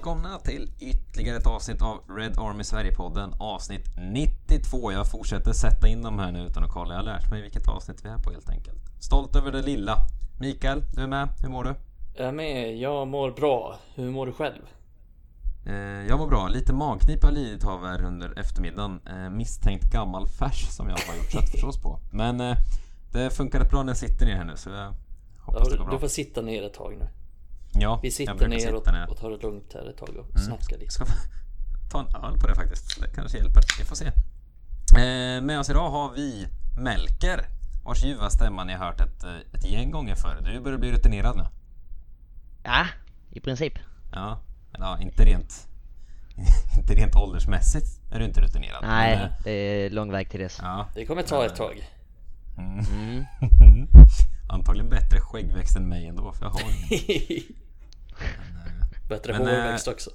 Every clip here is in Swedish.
Välkomna till ytterligare ett avsnitt av Red Army Sverige-podden, avsnitt 92. Jag fortsätter sätta in de här nu utan att kolla. Jag har lärt mig vilket avsnitt vi är på helt enkelt. Stolt över det lilla. Mikael, du är med. Hur mår du? Jag är med. Jag mår bra. Hur mår du själv? Eh, jag mår bra. Lite magknip har lidit av här under eftermiddagen. Eh, misstänkt gammal färs som jag har gjort köttfärssås på. Men eh, det funkar rätt bra när jag sitter ner här nu så jag hoppas Ja, det går du bra. får sitta ner ett tag nu. Ja, Vi sitter ner sitta och, ner. och tar det lugnt här ett tag och Mm. snackar lite. Ska ta en öl på det faktiskt. Det kanske hjälper. Vi får se. Eh, med oss idag har vi Melker. Vars ljuva stämma ni har hört ett, eh, ett gäng gånger förr. Du börjar bli rutinerad nu. Ja, i princip. Ja, men ja, inte rent... inte rent åldersmässigt är du inte rutinerad. Nej, Men, eh, det är lång väg till dess. ja. Det kommer ta ett tag. Mm. Mm. Antagligen bättre skäggväxt än mig ändå, för jag har ingen. Bättre Men, eh, hårväxt också.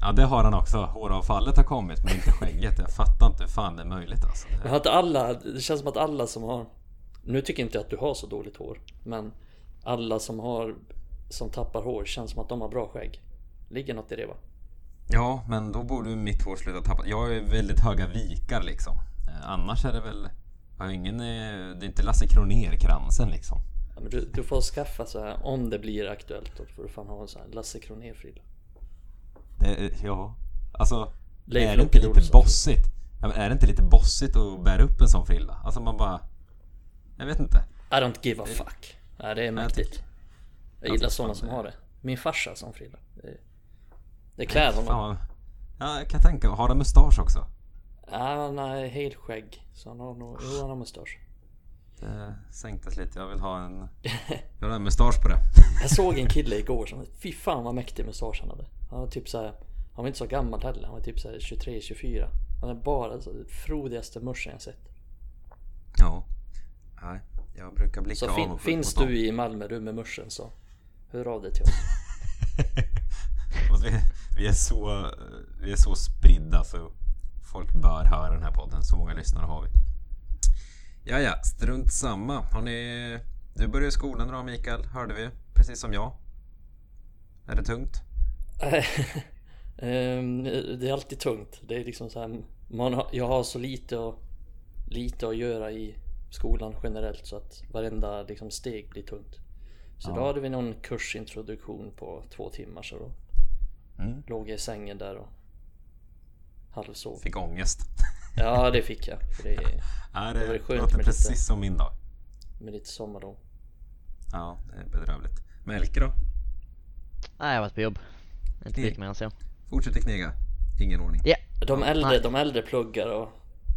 Ja, det har han också. Håravfallet har kommit, men inte skägget. Jag fattar inte hur fan det är möjligt alltså. Men har inte alla, det känns som att alla som har Nu tycker inte jag att du har så dåligt hår Men alla som har Som tappar hår känns som att de har bra skägg Ligger något i det va? Ja, men då borde mitt hår sluta tappa. Jag har ju väldigt höga vikar liksom. Eh, annars är det väl... Har ingen... eh, Det är inte Lasse Kronér-kransen liksom. Ja, men du, du får skaffa så här om det blir aktuellt Då får du fan ha en sån här Lasse Kronér-frilla är- ja, alltså... Leif är det inte lite bossigt? Ja, är det inte lite bossigt att bära upp en sån frilla? Alltså man bara... Jag vet inte. I don't give a fuck Nej det är mäktigt tycker- Jag gillar sådana fan som det. har det Min farsa har sån frilla Det, det klär honom ja, jag kan tänka Har han mustasch också? Ja, han har helt skägg Så han har nog, jo han har mustasch Det sänktes lite. Jag vill ha en... Jag vill ha en mustasch på det. Jag såg en kille igår som, fy fan vad mäktig mustasch han hade. Han var typ så här, han var inte så gammal heller, han var typ så här 23-24. Han är bara så frodigaste morsan jag sett. Ja. Nej, jag brukar blicka Så av fin, och finns mot dem. du i Malmö, du med morsen så hör av dig till oss. Vi, är så, vi är så spridda så folk bör höra den här podden. Så många lyssnare har vi. Ja, ja, strunt samma. Har ni... Du börjar skolan idag Mikael, hörde vi. Precis som jag. Är det tungt? Ehm, det är alltid tungt. Det är liksom så här, man har, jag har så lite, och, lite att göra i skolan generellt så att varenda liksom, steg blir tungt. Så då hade vi någon kursintroduktion på två timmar så då Mm. låg jag i sängen där och halvsov. Fick ångest. Ja det fick jag. För det är Ja, Det var det skönt låter med precis lite- som min dag. med lite sommarlov. Ja, det är bedrövligt. Melke då? Nej, jag har varit på jobb. Inte Mm. mycket mer än så. Fortsätter knega. Ingen ordning. Ja, De äldre, Nej. de äldre pluggar och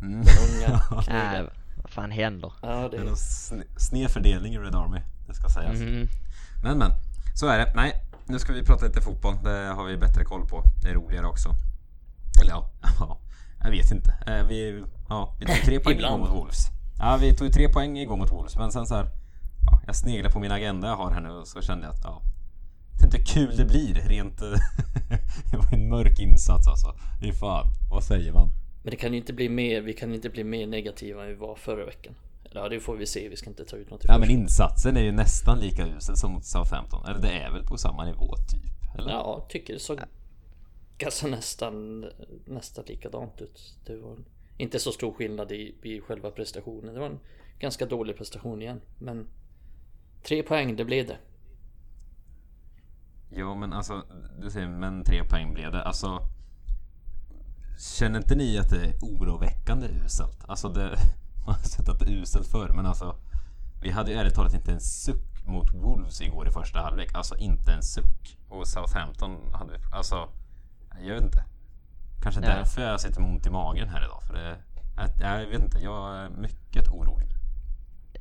Mm. de unga nej, knigar. vad fan händer? Ja Det är sne- sned fördelning i Red Army. Det ska sägas. Mhm. Men men, så är det. Nej, nu ska vi prata lite fotboll. Det har vi bättre koll på. Det är roligare också. Eller ja, ja jag vet inte. Eh, Vi, ja, vi tog tre poäng igår mot Wolves. Ja, vi tog tre poäng igår mot Wolves. Men sen så här, ja, jag sneglar på min agenda jag har här nu och så kände jag att ja, är inte kul det blir rent... det var en mörk insats alltså. Fy fan, vad säger man? Men det kan ju inte bli mer, vi kan inte bli mer negativa än vi var förra veckan. Ja det får vi se, vi ska inte ta ut något Ja men insatsen är ju nästan lika usel som mot Southampton. Eller det är väl på samma nivå typ? Eller? Ja, tycker det såg ganska nästan, nästan likadant ut. Det var inte så stor skillnad i, i själva prestationen. Det var en ganska dålig prestation igen. Men tre poäng, det blev det. Jo men alltså, du säger men tre poäng blev det. Alltså Känner inte ni att det är oroväckande uselt? Alltså det, man har sett att det är uselt förr men alltså Vi hade ju ärligt talat inte en suck mot Wolves igår i första halvlek. Alltså inte en suck. Och Southampton hade vi, alltså jag vet inte. Kanske Ja. därför jag sitter med ont i magen här idag. För det, att, jag vet inte, jag är mycket orolig.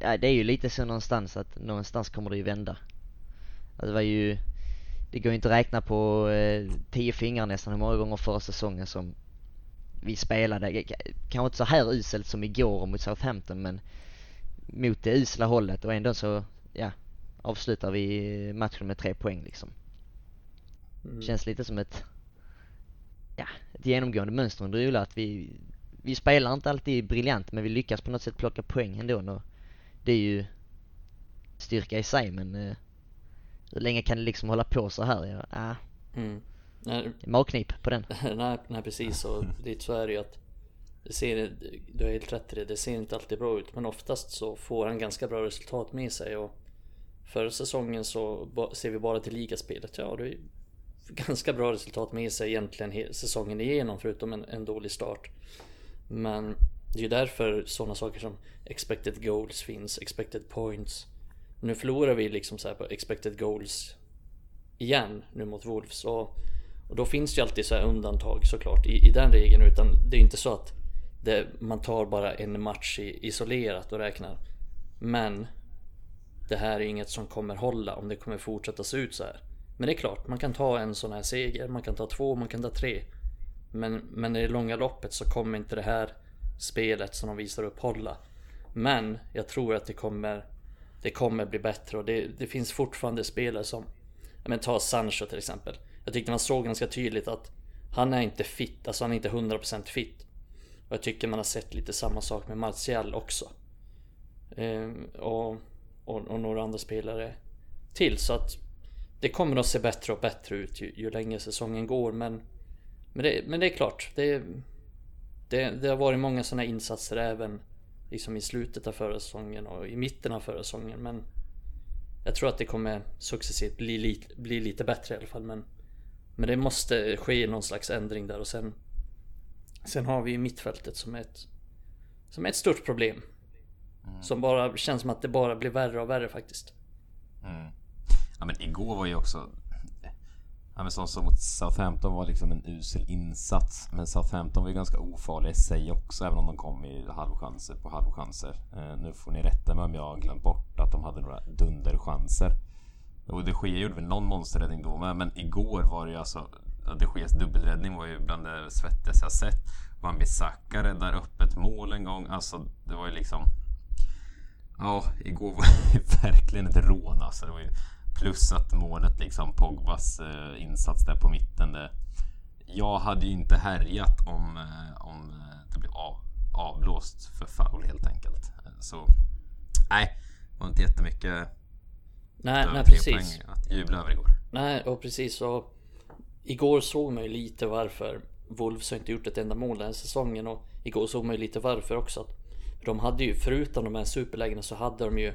Ja, det är ju lite så någonstans att någonstans kommer det ju vända. Alltså, det var ju... Det går ju inte att räkna på eh, tio fingrar nästan hur många gånger förra säsongen som vi spelade. Kanske inte så här uselt som igår mot Southampton men mot det usla hållet och ändå så, ja, avslutar vi matchen med tre poäng liksom. Mm. Känns lite som ett, ja, ett genomgående mönster under Ola att vi, vi spelar inte alltid briljant men vi lyckas på något sätt plocka poäng ändå. Och det är ju styrka i sig men eh, hur länge kan det liksom hålla på så här? Ja, ah, Mm. Nej, magknip på den. nej, nej precis. Och lite så är det ju att det ser, du har helt rätt i det, det ser inte alltid bra ut men oftast så får han ganska bra resultat med sig. Och Förra säsongen så ser vi bara till ligaspelet, ja det ganska bra resultat med sig egentligen säsongen igenom förutom en, en dålig start. Men det är ju därför sådana saker som expected goals finns, expected points. Nu förlorar vi liksom så på expected goals igen nu mot Wolves och, och då finns det ju alltid så undantag såklart i, i den regeln utan det är inte så att det, man tar bara en match isolerat och räknar. Men det här är inget som kommer hålla om det kommer fortsätta se ut så här. Men det är klart, man kan ta en sån här seger, man kan ta två, man kan ta tre. Men, men i det långa loppet så kommer inte det här spelet som de visar upp hålla. Men jag tror att det kommer Det kommer bli bättre och det, det finns fortfarande spelare som men ta Sancho till exempel. Jag tyckte man såg ganska tydligt att han är inte fit, alltså han är inte 100% fit. Och jag tycker man har sett lite samma sak med Martial också. Ehm, och, och, och, några andra spelare till så att det kommer att se bättre och bättre ut ju, ju längre säsongen går men men det, men det är klart, det, det, det har varit många sådana insatser även liksom i slutet av förra säsongen och i mitten av förra säsongen men jag tror att det kommer successivt bli, lite, bli lite bättre i alla fall men Men det måste ske någon slags ändring där och sen Sen har vi mittfältet som är ett Som är ett stort problem mm. Som bara känns som att det bara blir värre och värre faktiskt mm. Ja men igår var ju också Ja, men som, som mot Southampton var liksom en usel insats. Men Southampton var ju ganska ofarliga i sig också, även om de kom i halvchanser på halvchanser. Eh, nu får ni rätta mig om jag har glömt bort att de hade några dunderchanser. Och de Gea gjorde väl någon monsterräddning då med, men igår var det ju alltså... De Geas dubbelräddning var ju bland det svettigaste jag sett. Van Bissaka räddar öppet mål en gång. Alltså, det var ju liksom... Ja, igår var det verkligen ett rån alltså. Det var ju Plus att målet liksom Pogbas eh, insats där på mitten. Det, jag hade ju inte härjat om, eh, om eh, det blev av, avblåst för foul helt enkelt. Så nej, det var inte jättemycket nej, nej, precis. att jubla över igår. Nej, och precis. Och igår såg man ju lite varför Wolves har inte gjort ett enda mål den här säsongen och igår såg man ju lite varför också. De hade ju, förutom de här superlägena så hade de ju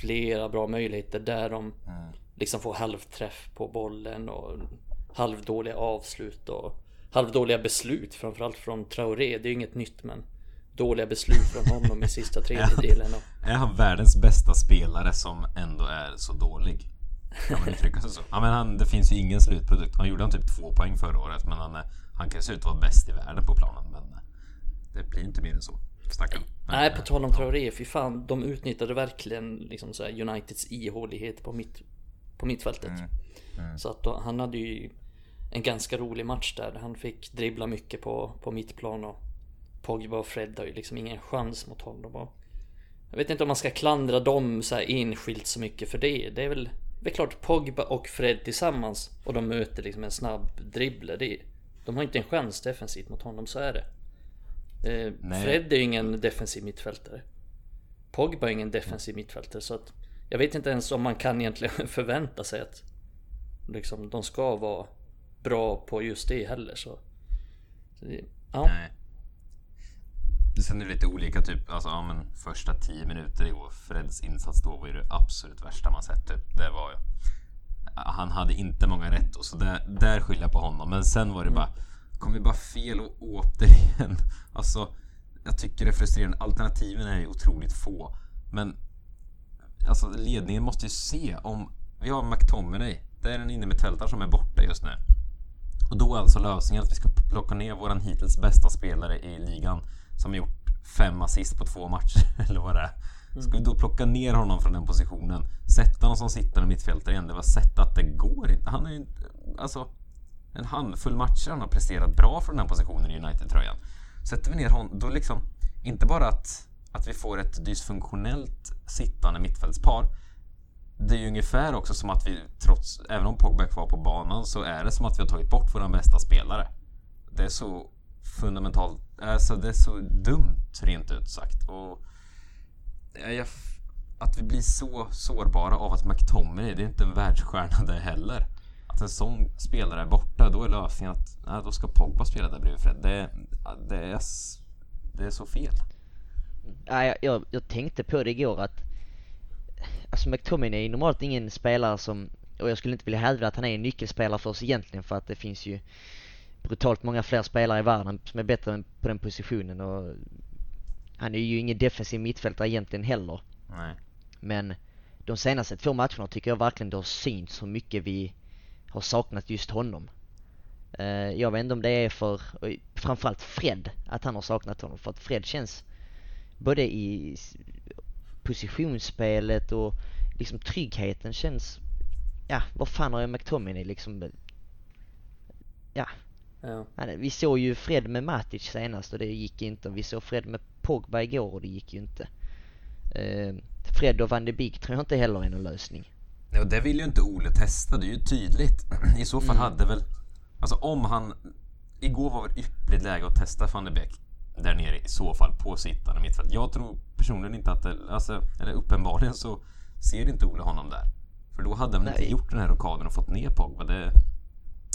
flera bra möjligheter där de mm. liksom får halvträff på bollen och halvdåliga avslut och halvdåliga beslut framförallt från Traoré. Det är ju inget nytt men dåliga beslut från honom i sista tredjedelen. Och... Är han världens bästa spelare som ändå är så dålig? Kan man uttrycka sig så? Ja, men han, det finns ju ingen slutprodukt. Han gjorde han typ två poäng förra året men han, han kan se ut att vara bäst i världen på planen men det blir inte mer än så. Stackarn. Nej, på tal om Traoré, fy fan. De utnyttjade verkligen liksom så Uniteds ihålighet på, mitt, på mittfältet. Mm. Mm. Så att då, han hade ju en ganska rolig match där. Han fick dribbla mycket på, på mittplan och Pogba och Fred har ju liksom ingen chans mot honom. Och jag vet inte om man ska klandra dem så här enskilt så mycket för det. Det är väl, det är klart Pogba och Fred tillsammans och de möter liksom en snabb dribbler. Det, de har inte en chans defensivt mot honom, så är det. Eh, Fred är ju ingen defensiv mittfältare. Pogba är ingen defensiv mittfältare så att jag vet inte ens om man kan egentligen förvänta sig att liksom, de ska vara bra på just det heller så. ja. Nej. Sen är det lite olika typ, alltså ja, men första 10 minuter igår, Freds insats då var ju det absolut värsta man sett. Typ. Det var ju, han hade inte många rätt och så där, där skyller jag på honom. Men sen var det bara kom vi bara fel och återigen. Alltså, jag tycker det är frustrerande. Alternativen är ju otroligt få. Men alltså ledningen måste ju se om vi har McTominay. Det är en innermittfältare som är borta just nu. Och då är alltså lösningen att vi ska plocka ner våran hittills bästa spelare i ligan som har gjort fem assist på två matcher eller vad det är. Ska vi då plocka ner honom från den positionen? Sätta honom som sittande mittfältare igen? Det var sett att det går inte. Han är ju alltså en handfull matcher han har presterat bra från den positionen i United-tröjan. Sätter vi ner honom, då liksom, inte bara att, att vi får ett dysfunktionellt sittande mittfältspar. Det är ju ungefär också som att vi, trots, även om Pogba är kvar på banan, så är det som att vi har tagit bort vår bästa spelare. Det är så fundamentalt, alltså det är så dumt rent ut sagt. Och jag, att vi blir så sårbara av att McTominay, det är inte en världsstjärna det heller att en sån spelare är borta, då är lösningen att nej, då ska Pogba spela där bredvid Fred. Det, det, är, det är så fel. Jag, jag, jag tänkte på det igår att Alltså McTominay är normalt ingen spelare som och jag skulle inte vilja hävda att han är en nyckelspelare för oss egentligen för att det finns ju brutalt många fler spelare i världen som är bättre på den positionen och han är ju ingen defensiv mittfältare egentligen heller. Nej. Men de senaste två matcherna tycker jag verkligen det har synts hur mycket vi har saknat just honom. Eh, jag vet inte om det är för, framförallt Fred, att han har saknat honom. För att Fred känns både i positionsspelet och liksom tryggheten känns, ja vad fan har jag McTominay liksom, ja. ja. Vi såg ju Fred med Matic senast och det gick inte. Vi såg Fred med Pogba igår och det gick ju inte. Eh, Fred och Van de Beek tror jag inte heller är någon lösning. Ja, det vill ju inte Ole testa, det är ju tydligt. I så fall mm. hade väl... Alltså om han... Igår var väl ypperligt läge att testa van de Beek där nere i så fall på sittande mittfält. Jag tror personligen inte att det, alltså, eller uppenbarligen så ser inte Ole honom där. För då hade han inte gjort den här rockaden och fått ner Pogba. Det,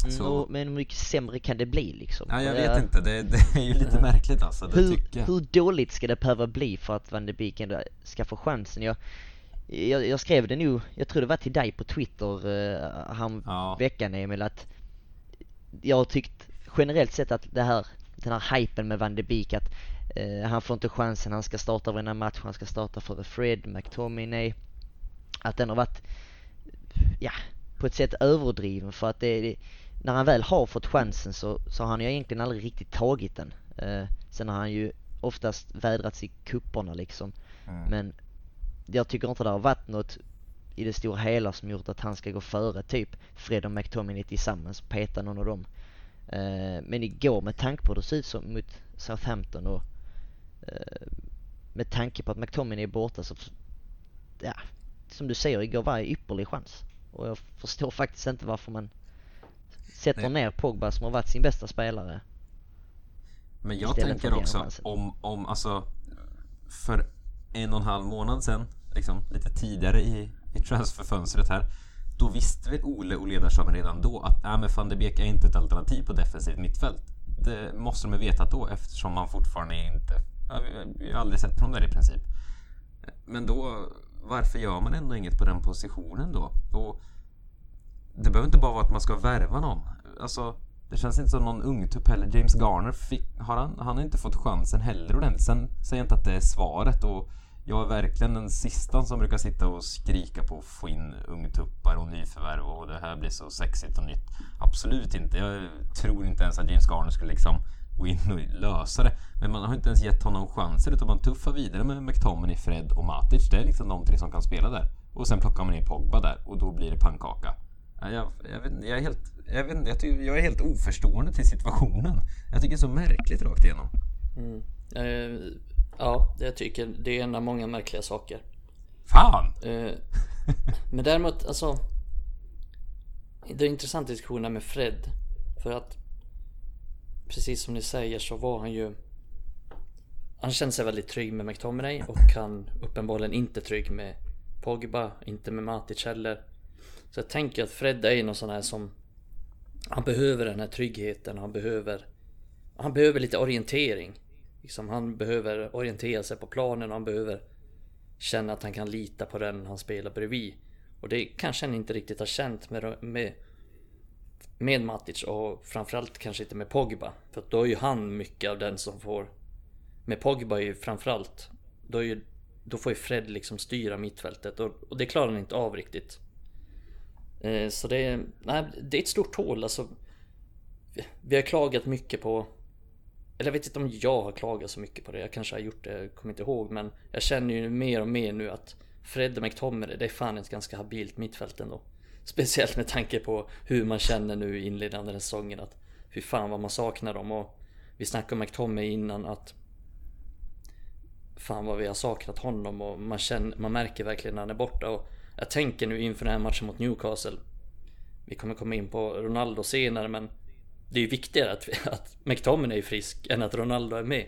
Mm, så... men hur mycket sämre kan det bli liksom? Ja, jag vet inte, det, det, är ju lite märkligt alltså, det hur, tycker jag. Hur dåligt ska det behöva bli för att Van de Beek ändå ska få chansen? Jag, jag, jag skrev det nu, jag tror det var till dig på Twitter uh, han ja. veckan Emil att jag har tyckt generellt sett att det här, den här hypen med Van de Beek att uh, han får inte chansen, han ska starta varenda match, han ska starta för Fred, McTominay. Att den har varit, ja, på ett sätt överdriven för att det, det när han väl har fått chansen så, så har han ju egentligen aldrig riktigt tagit den. Eh, sen har han ju oftast vädrats i kupperna liksom. Mm. Men jag tycker inte det har varit något i det stora hela som gjort att han ska gå före typ Fred och McTominay tillsammans och peta någon av dem. Eh, men igår med tanke på hur det ser ut som mot Southampton och eh, med tanke på att McTominay är borta så ja, som du säger igår var en ypperlig chans. Och jag förstår faktiskt inte varför man sätter Nej. ner Pogba som har varit sin bästa spelare. Men jag tänker också om, om alltså för en och en halv månad sedan, liksom lite tidigare i, i transferfönstret här, då visste väl Ole och ledarstaben redan då att äh, men van de Beek är inte ett alternativ på defensivt mittfält. Det måste de ha vetat då eftersom man fortfarande inte, vi har aldrig sett honom där i princip. Men då, varför gör man ändå inget på den positionen då? Och det behöver inte bara vara att man ska värva någon. Alltså, det känns inte som någon ungtupp heller. James Garner fick, har han, han har inte fått chansen heller ordentligt. Sen säger jag inte att det är svaret och jag är verkligen den sista som brukar sitta och skrika på att få in ungtuppar och nyförvärv och det här blir så sexigt och nytt. Absolut inte. Jag tror inte ens att James Garner skulle liksom gå in och lösa det. Men man har inte ens gett honom chanser utan man tuffar vidare med McTominay, Fred och Matic. Det är liksom de tre som kan spela där. Och sen plockar man in Pogba där och då blir det pannkaka. Jag, jag, jag, är helt, jag, vet, jag, tycker, jag är helt oförstående till situationen. Jag tycker det är så märkligt rakt igenom. Mm. Eh, Ja, jag tycker det är en av många märkliga saker. Fan! Eh, men däremot, alltså. Det är intressant diskussion med Fred. För att precis som ni säger så var han ju Han kände sig väldigt trygg med McTominay och han uppenbarligen inte trygg med Pogba, inte med Matic heller. Så jag tänker att Fred är någon sån här som Han behöver den här tryggheten, han behöver Han behöver lite orientering liksom, Han behöver orientera sig på planen och han behöver Känna att han kan lita på den han spelar bredvid Och det kanske han inte riktigt har känt med, med med Matic och framförallt kanske inte med Pogba. För då är ju han mycket av den som får... Med Pogba är ju framförallt... Då, är ju, då får ju Fred liksom styra mittfältet och, och det klarar han inte av riktigt. Eh, så det är, nej, det är ett stort hål alltså. Vi har klagat mycket på eller jag vet inte om jag har klagat så mycket på det. Jag kanske har gjort det, jag kommer inte ihåg. Men jag känner ju mer och mer nu att Fred McTominay, det är fan ett ganska habilt mittfält ändå. Speciellt med tanke på hur man känner nu i inledande säsongen att Fy fan vad man saknar dem och Vi snackade om McTominay innan att Fan vad vi har saknat honom och man, känner, man märker verkligen när han är borta och jag tänker nu inför den här matchen mot Newcastle. Vi kommer komma in på Ronaldo senare men det är ju viktigare att, att McTominay är frisk än att Ronaldo är med.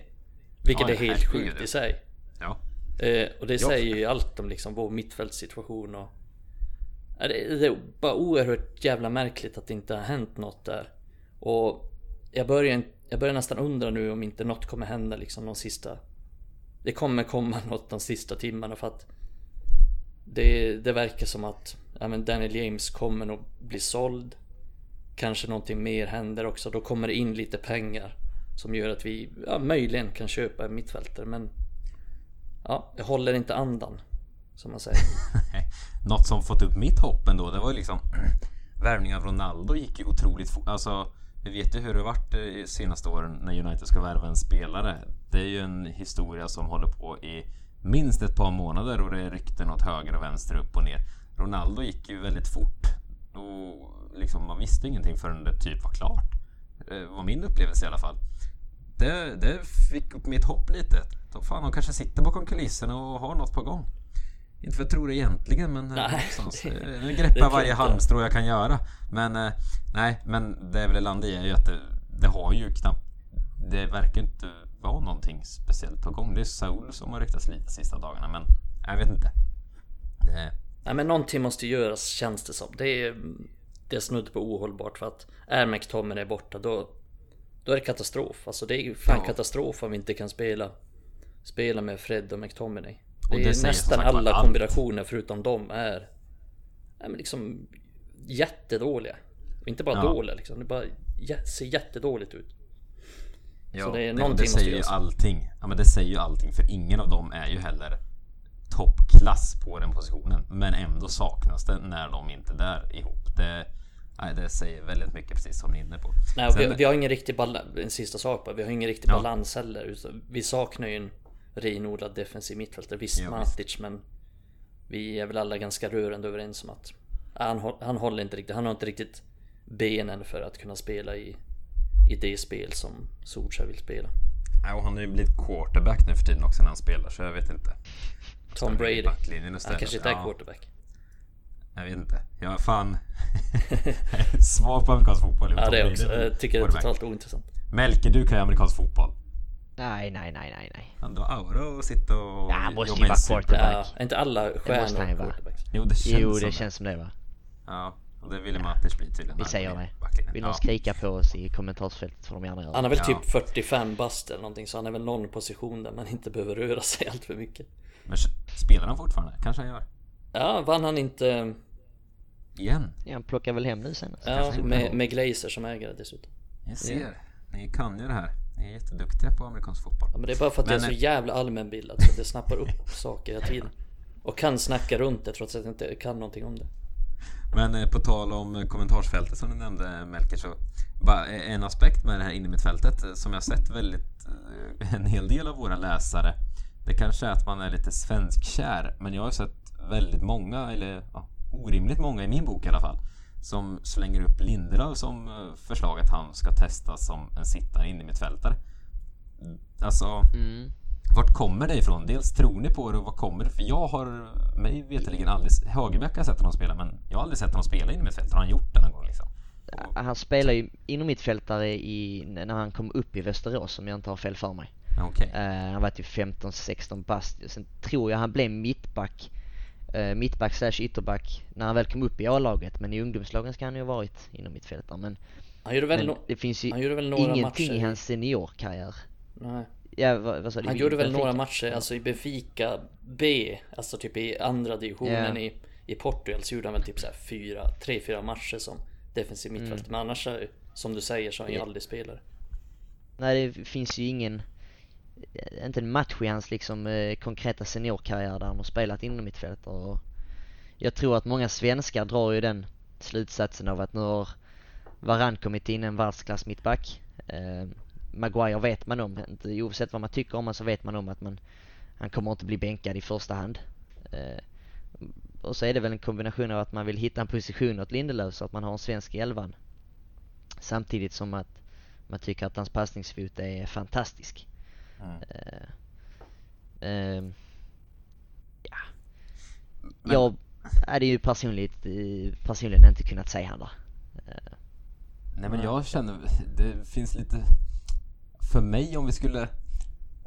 Vilket ja, är helt sjukt i sig. Ja. Eh, och det säger ju allt om liksom vår mittfältssituation och det är bara oerhört jävla märkligt att det inte har hänt något där. Och jag börjar, jag börjar nästan undra nu om inte något kommer hända liksom de sista... Det kommer komma något de sista timmarna för att det, det verkar som att ja, men Daniel James kommer nog bli såld. Kanske någonting mer händer också. Då kommer det in lite pengar som gör att vi ja, möjligen kan köpa en mittfältare men ja, jag håller inte andan som man säger. Något som fått upp mitt hopp ändå, det var ju liksom Värvningen av Ronaldo gick ju otroligt fort. Alltså, vi vet ju hur det varit eh, de senaste åren när United ska värva en spelare. Det är ju en historia som håller på i minst ett par månader och det är rykten åt höger och vänster, upp och ner. Ronaldo gick ju väldigt fort och liksom man visste ingenting förrän det typ var klart. Det var min upplevelse i alla fall. Det, det fick upp mitt hopp lite. Då fan, de kanske sitter bakom kulisserna och har något på gång. Inte för att jag tror det egentligen men eh, Nej, det- eh, Nu greppar varje jag inte. halmstrå jag kan göra. Men eh, nej, men det jag vill landa i är ju att det, det har ju knappt... Det verkar inte vara någonting speciellt på gång. Det är Saul som har ryktats lite sista dagarna men jag vet inte. Det, Nej men någonting måste göras känns det som. Det är, det är snudd på ohållbart för att är McTominay är borta då, då är det katastrof. Alltså det är ju fan Ja. katastrof om vi inte kan spela, spela med Fred och McTominay. Och Det det är nästan alla allt. kombinationer förutom dem är, är liksom jättedåliga. Och inte bara Ja. dåliga liksom, det bara ser jättedåligt ut. ja, Så det är det, det säger ju allting. Ja men det säger ju allting för ingen av dem är ju heller toppklass på den positionen. Men ändå saknas det när de inte är där ihop. Det, nej, det säger väldigt mycket precis som ni är inne på. Nej, vi, vi har ingen riktig balans, en sista sak bara. Vi har ingen riktig Ja. balans heller. Vi saknar ju en renodlad defensiv mittfältare. Visst Ja, Matic men vi är väl alla ganska rörande överens om att han, han håller inte riktigt, han har inte riktigt benen för att kunna spela i, i det spel som Solskjaer vill spela. Ja, och han har ju blivit quarterback nu för tiden också när han spelar så jag vet inte. Tom Brady. Han kanske inte är Ja, quarterback. Jag vet inte. Jag är fan svag på amerikansk fotboll. Ja det är också, jag tycker det är totalt ointressant. Melke, du kan ju amerikansk fotboll. Nej, nej, nej, nej, nej. Han har aura och sitta och Ja, han måste jobba ju i en vara quarterback. Ja, inte alla stjärnor quarterbacks? Jo, det känns Jo, som det känns som det va. Ja, och det ville Matic bli tydligen. Vi säger det. Vill Ja. någon skrika på oss i kommentarsfältet får de gärna göra Han det. är väl Ja. typ 45 bast eller någonting så han är väl någon position där man inte behöver röra sig allt för mycket. Men spelar han fortfarande? Kanske han gör. Ja, vann han inte Igen. Ja, han plockar väl hem nu senast. Ja, med, med Glazer som ägare dessutom. Jag ser. Ni kan ju det här. Ni är jätteduktiga på amerikansk fotboll. Ja, men det är bara för att jag är Men, så eh, jävla allmänbildad så att jag snappar upp saker hela tiden. Och kan snacka runt det trots att jag inte kan någonting om det. Men eh, på tal om eh, kommentarsfältet som du nämnde Melker så bara en aspekt med det här inne mitt fältet eh, som jag sett väldigt en hel del av våra läsare det kanske är att man är lite svenskkär men jag har sett väldigt många eller ja, orimligt många i min bok i alla fall som slänger upp Lindelöf som eh, förslag att han ska testas som en sittande inne mittfältare. Alltså Mm. vart kommer det ifrån? Dels tror ni på det och vad kommer det? För jag har mig veterligen aldrig... Högerback har jag sett honom spela men jag har aldrig sett honom spela in i mitt fält. Har han gjort det någon gång liksom? Han spelar ju inom mittfältare i, när han kom upp i Västerås om jag inte har fel för mig. ja, Okej. Eh, han var typ 15-16 bast. Sen tror jag han blev mittback. Uh, mittback slash ytterback när han väl kom upp i A-laget. Men i ungdomslagen ska han ju ha varit inom mittfältare. Men, Han gjorde väl, no- det finns ju han gjorde väl några ingenting matcher i hans seniorkarriär. Nej. Ja, vad, vad sa du? Han gjorde väl Benfica? några matcher, alltså i Benfica B, alltså typ i andra divisionen Ja. i, i Portugal så gjorde han väl typ såhär fyra, tre, fyra matcher som defensiv mittfältare. Men annars, är- som du säger, så har han ju aldrig spelat. Nej, det finns ju ingen, eh, Eh, inte en match i hans liksom eh, konkreta seniorkarriär där han har spelat inom mittfältare. Och jag tror att många svenskar drar ju den slutsatsen av att nu har Varann kommit in en världsklass mittback. Eh, Maguire vet man om, inte oavsett vad man tycker om honom så vet man om att man, han kommer inte bli bänkad i första hand. Eh, och så är det väl en kombination av att man vill hitta en position åt Lindelöf så att man har en svensk i elvan. Samtidigt som att man tycker att hans passningsfot är fantastisk. Mm. Ehm, ja. Men- Jag hade ju personligt, eh, personligen inte kunnat säga han där. Eh, Nej men jag känner, det finns lite... För mig om vi skulle...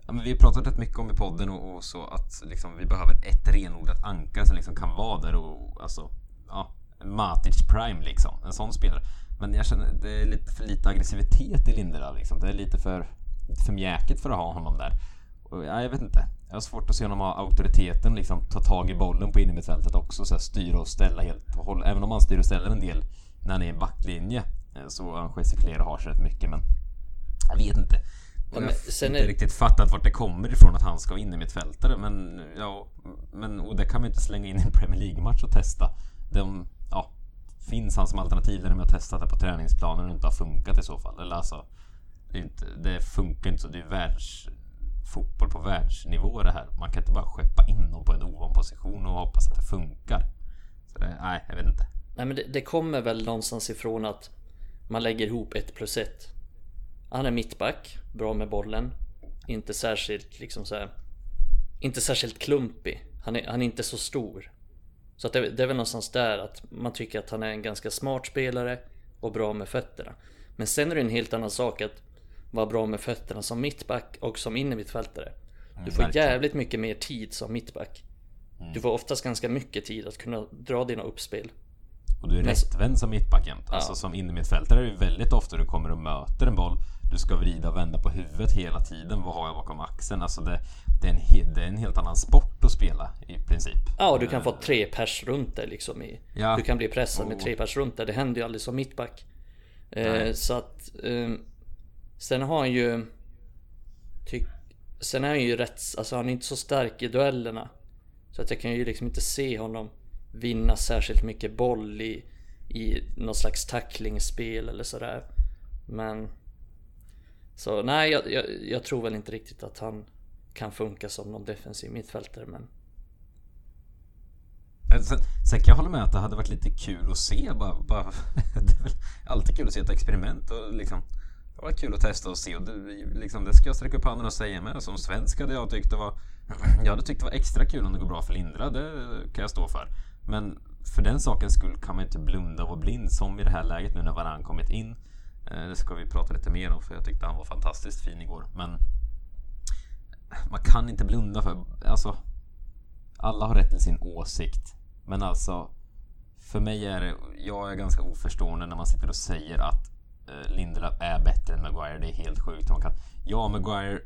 Ja, men vi har pratat rätt mycket om i podden och, och så att liksom, vi behöver ett renodlat ankare som liksom kan vara där och alltså... Ja, Matic Prime liksom. En sån spelare. Men jag känner det är lite för lite aggressivitet i Lindelöf liksom. Det är lite för, för mjäkigt för att ha honom där. Och, ja, jag vet inte. Jag har svårt att se honom ha auktoriteten liksom. Ta tag i bollen på innermittfältet också. Så här, styra och ställa helt och hållet. Även om han styr och ställer en del när han är i en backlinje. Eh, så gestikulerar och har sig rätt mycket men jag vet inte. Ja, jag har inte är... riktigt fattat vart det kommer ifrån att han ska in i mittfältare men ja, men och det kan man inte slänga in i en Premier League-match och testa. De, ja, finns han som alternativ när de har testat det på träningsplanen och inte har funkat i så fall. Eller alltså, det, inte, det funkar inte så. Det är världs, fotboll på världsnivå det här. Man kan inte bara skeppa in dem på en ovan position och hoppas att det funkar. Så det, nej, jag vet inte. Nej men det, det kommer väl någonstans ifrån att man lägger ihop ett plus ett. Han är mittback, bra med bollen. Inte särskilt liksom så här, Inte särskilt klumpig. Han är, han är inte så stor. Så att det, det är väl någonstans där att man tycker att han är en ganska smart spelare och bra med fötterna. Men sen är det en helt annan sak att vara bra med fötterna som mittback och som innermittfältare. Du får Verkligen. jävligt mycket mer tid som mittback. Mm. Du får oftast ganska mycket tid att kunna dra dina uppspel. Och du är rättvänd som mittback jämt. Alltså som innermittfältare är det väldigt ofta du kommer och möter en boll. Du ska vrida och vända på huvudet hela tiden. Vad har jag bakom axeln? Alltså det, det, är en, det är en helt annan sport att spela i princip. Ja, och du kan få eh. tre pers runt dig liksom. I, ja. Du kan bli pressad med tre pers runt dig. Det händer ju aldrig som mittback. Eh, så att... Eh, sen har han ju... Tyck, sen är han ju rätt... Alltså han är inte så stark i duellerna. Så att jag kan ju liksom inte se honom vinna särskilt mycket boll i, i någon slags tacklingsspel eller sådär. Men... Så nej, jag, jag, jag, tror väl inte riktigt att han kan funka som någon defensiv mittfältare men... Eh, sen, sen kan jag hålla med att det hade varit lite kul att se bara, bara Det är väl alltid kul att se ett experiment och liksom det var kul att testa och se och det, liksom, det ska jag sträcka upp handen och säga med. Som svensk hade jag tyckt det var Jag hade tyckt det var extra kul om det går bra för Lindra, det kan jag stå för. Men för den sakens skull kan man inte blunda och vara blind som i det här läget nu när Varann kommit in. Eh, det ska vi prata lite mer om för jag tyckte han var fantastiskt fin igår. Men man kan inte blunda för, alltså alla har rätt till sin åsikt. Men alltså för mig är det, jag är ganska oförstående när man sitter och säger att Eh, Lindelöf är bättre än Maguire. Det är helt sjukt. Man kan, ja, Maguire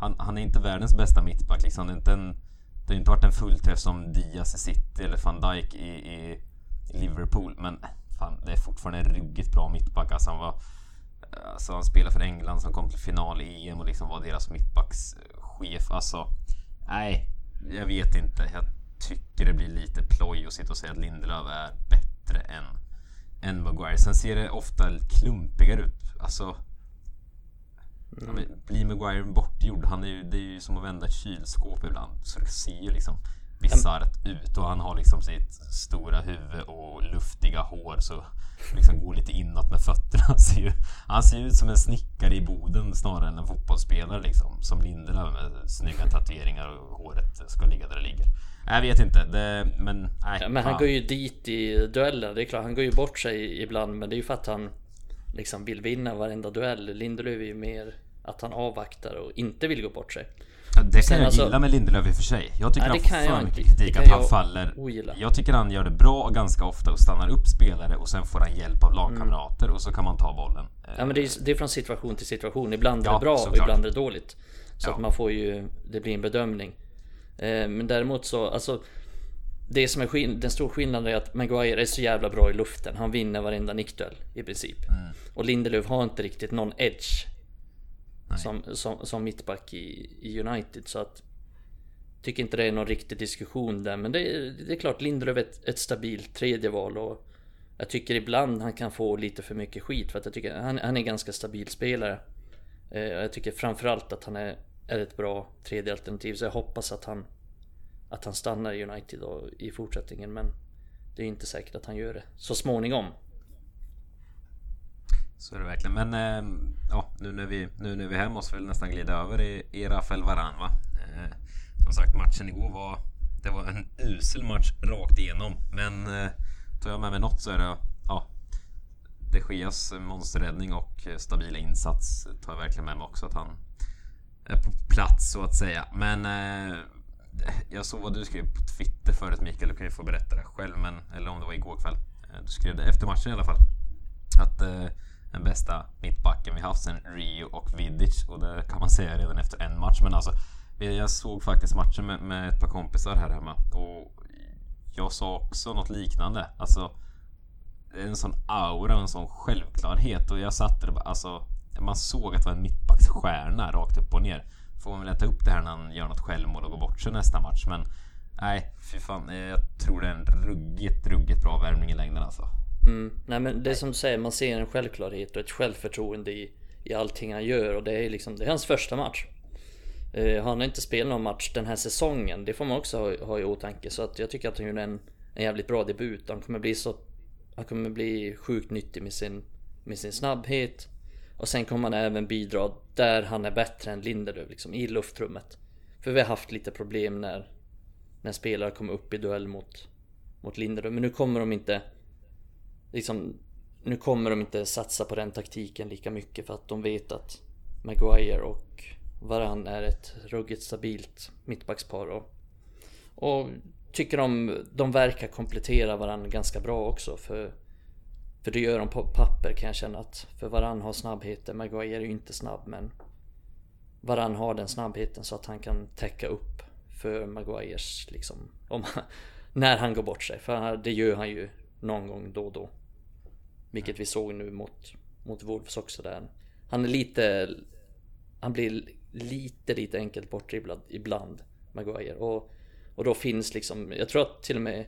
han, han är inte världens bästa mittback liksom. Det är inte en det har inte varit en fullträff som Diaz i City eller van Dijk i, i, i Liverpool. Men fan, det är fortfarande en ruggigt bra mittback. Alltså han, var, alltså han spelade för England som kom till final i EM och liksom var deras mittbackschef. Alltså, nej, jag vet inte. Jag tycker det blir lite ploj att sitta och säga att Lindelöf är bättre än, än Maguire. Sen ser det ofta klumpigare ut. Alltså, Mm. blir Maguire bortgjord? Han är ju, det är ju som att vända ett kylskåp ibland. Så det ser ju liksom bisarrt ut och han har liksom sitt stora huvud och luftiga hår så liksom går lite inåt med fötterna. Han ser, ju, han ser ut som en snickare i Boden snarare än en fotbollsspelare liksom. Som Lindelöf med snygga tatueringar och håret ska ligga där det ligger. Jag vet inte, det, men nej. Ja, men han går ju dit i duellen. Det är klart, han går ju bort sig ibland men det är ju för att han liksom vill vinna varenda duell. Lindelöf är ju mer att han avvaktar och inte vill gå bort sig. Ja, det kan jag alltså, gilla med Lindelöf i och för sig. Jag tycker nej, han får för mycket kritik att han faller. Ogilla. Jag tycker han gör det bra ganska ofta och stannar upp spelare och sen får han hjälp av lagkamrater mm. och så kan man ta bollen. Ja men det är, det är från situation till situation. Ibland är det bra såklart. och ibland är det dåligt. Så ja. att man får ju, det blir en bedömning. Eh, men däremot så, alltså det som är den stora skillnaden är att Maguire är så jävla bra i luften. Han vinner varenda nickduell i princip. Mm. Och Lindelöf har inte riktigt någon edge som, som, som mittback i, i United. Så att Tycker inte det är någon riktig diskussion där. Men det är, det är klart Lindelöf är ett, ett stabilt tredje val och Jag tycker ibland han kan få lite för mycket skit. För att jag tycker han, han är ganska stabil spelare. Eh, Jag tycker framförallt att han är, är ett bra tredje alternativ. Så jag hoppas att han Att han stannar i United då, i fortsättningen. Men Det är inte säkert att han gör det så småningom så är det verkligen. Men eh, ja, nu när vi, nu när vi är här måste vi nästan glida över i, i Rafael Varan va? Eh, som sagt matchen igår var Det var en usel match rakt igenom. Men eh, tar jag med mig något så är det ja, De Geas monsterräddning och stabila insats tar jag verkligen med mig också att han är på plats så att säga. Men eh, jag såg vad du skrev på Twitter förut Mikael, du kan ju få berätta det själv, men, eller om det var igår kväll. Eh, du skrev det efter matchen i alla fall. Att eh, den bästa mittbacken vi haft sen Rio och Vidic och det kan man säga redan efter en match. Men alltså, jag såg faktiskt matchen med, med ett par kompisar här hemma och jag sa också något liknande. Alltså, en sån aura, och en sån självklarhet och jag satte det bara, alltså man såg att det var en mittbacksstjärna rakt upp och ner. Får man väl äta upp det här när han gör något självmål och går bort sig nästa match. Men nej, fy fan. Jag tror det är en ruggigt, ruggigt bra värvning i längden alltså. Mm. Nej men det är som du säger, man ser en självklarhet och ett självförtroende i, i allting han gör och det är liksom, det är hans första match. Uh, han har inte spelat någon match den här säsongen, det får man också ha, ha i åtanke. Så att jag tycker att han gjorde en, en jävligt bra debut. Han kommer bli så... Han kommer bli sjukt nyttig med sin, med sin snabbhet. Och sen kommer han även bidra där han är bättre än Lindelöf, liksom i luftrummet. För vi har haft lite problem när, när spelare kommer upp i duell mot, mot Lindelöf. Men nu kommer de inte liksom, nu kommer de inte satsa på den taktiken lika mycket för att de vet att Maguire och Varann är ett ruggigt stabilt mittbackspar och, och tycker de, de verkar komplettera varandra ganska bra också för för det gör de på papper kan jag känna att för Varann har snabbheten, Maguire är ju inte snabb men Varann har den snabbheten så att han kan täcka upp för Maguires liksom om, när han går bort sig. För det gör han ju någon gång då och då. Vilket vi såg nu mot, mot Wolves också där. Han är lite... Han blir lite, lite enkelt bortdribblad ibland, Maguire. Och, och då finns liksom... Jag tror att till och med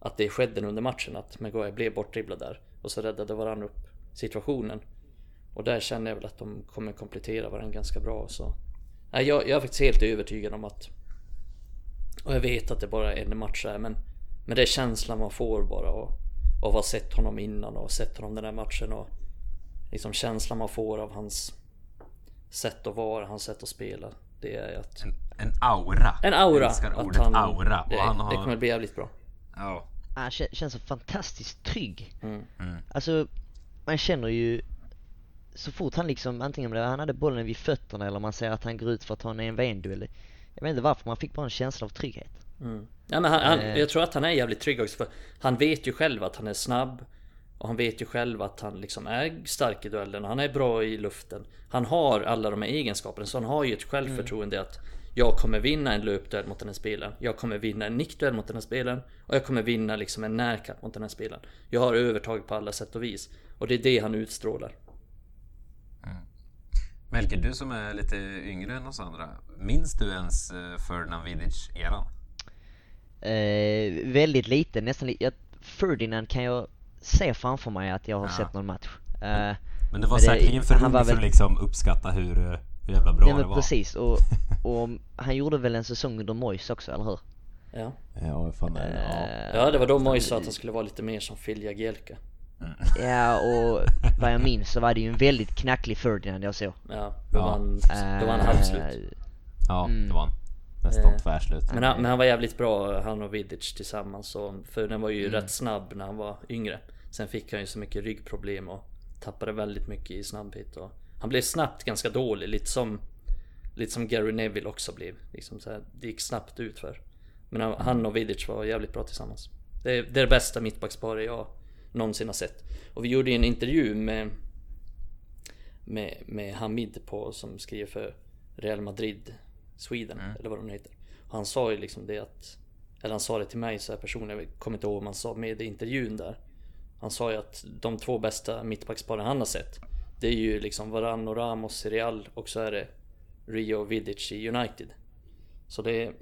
att det skedde under matchen att Maguire blev bortdribblad där. Och så räddade varandra upp situationen. Och där känner jag väl att de kommer komplettera varandra ganska bra. Så. Nej, jag, jag är faktiskt helt övertygad om att... Och jag vet att det bara är en match här men... Men det är känslan man får bara. Och, av att ha sett honom innan och sett honom den här matchen och liksom känslan man får av hans sätt att vara, hans sätt att spela. Det är att... En, en aura. En aura. Jag älskar ordet han, aura. Och det, han har... det kommer bli jävligt bra. Ja. Han känns så fantastiskt trygg. Mm. Mm. Alltså, man känner ju så fort han liksom, antingen om han hade bollen vid fötterna eller man ser att han går ut för att ta en en-duell. Jag vet inte varför, man fick bara en känsla av trygghet. Mm. Ja, men han, han, eh. jag tror att han är jävligt trygg också för han vet ju själv att han är snabb och han vet ju själv att han liksom är stark i duellen och han är bra i luften. Han har alla de här egenskaperna så han har ju ett självförtroende mm. att jag kommer vinna en löpduell mot den här spelaren. Jag kommer vinna en nickduell mot den här spelaren. Och jag kommer vinna liksom en närkamp mot den här spelaren. Jag har övertag på alla sätt och vis. Och det är det han utstrålar. Mm. Melker, du som är lite yngre än oss andra. Minns du ens eh, Ferdinand Vidic-eran? Eh, väldigt lite, nästan lite. Ferdinand kan jag se framför mig att jag har ja. sett någon match. Eh, men det var säkerligen för ung för att liksom uppskatta hur, eh, hur jävla bra ja, det var. precis. Och, och han gjorde väl en säsong under Mois också, eller hur? Ja. Ja, fan, uh, ja. ja, det var då Mois sa att han skulle vara lite mer som Phil Jagielka. Mm. Ja, och vad jag minns så var det ju en väldigt knacklig Ferdinand jag såg. Ja, då var han, då var han halvslut. Ja, mm. det var han. Nästan eh, tvärslut. Men han, men han var jävligt bra, han och Vidic tillsammans. Så, för den var ju mm. rätt snabb när han var yngre. Sen fick han ju så mycket ryggproblem och tappade väldigt mycket i snabbhet. Och han blev snabbt ganska dålig, lite som Lite som Gary Neville också blev. Liksom så här, det gick snabbt ut för. Men han och Vidic var jävligt bra tillsammans. Det är det, är det bästa mittbacksparet jag någonsin har sett. Och vi gjorde en intervju med med, med Hamid på, som skriver för Real Madrid Sweden, mm. eller vad de heter. Han sa ju liksom det att Eller han sa det till mig så här personligen, jag kommer inte ihåg vad han sa med i intervjun där Han sa ju att de två bästa mittbacksparen han har sett Det är ju liksom Varann och Ramos i Real och så är det Rio och Vidic i United Så det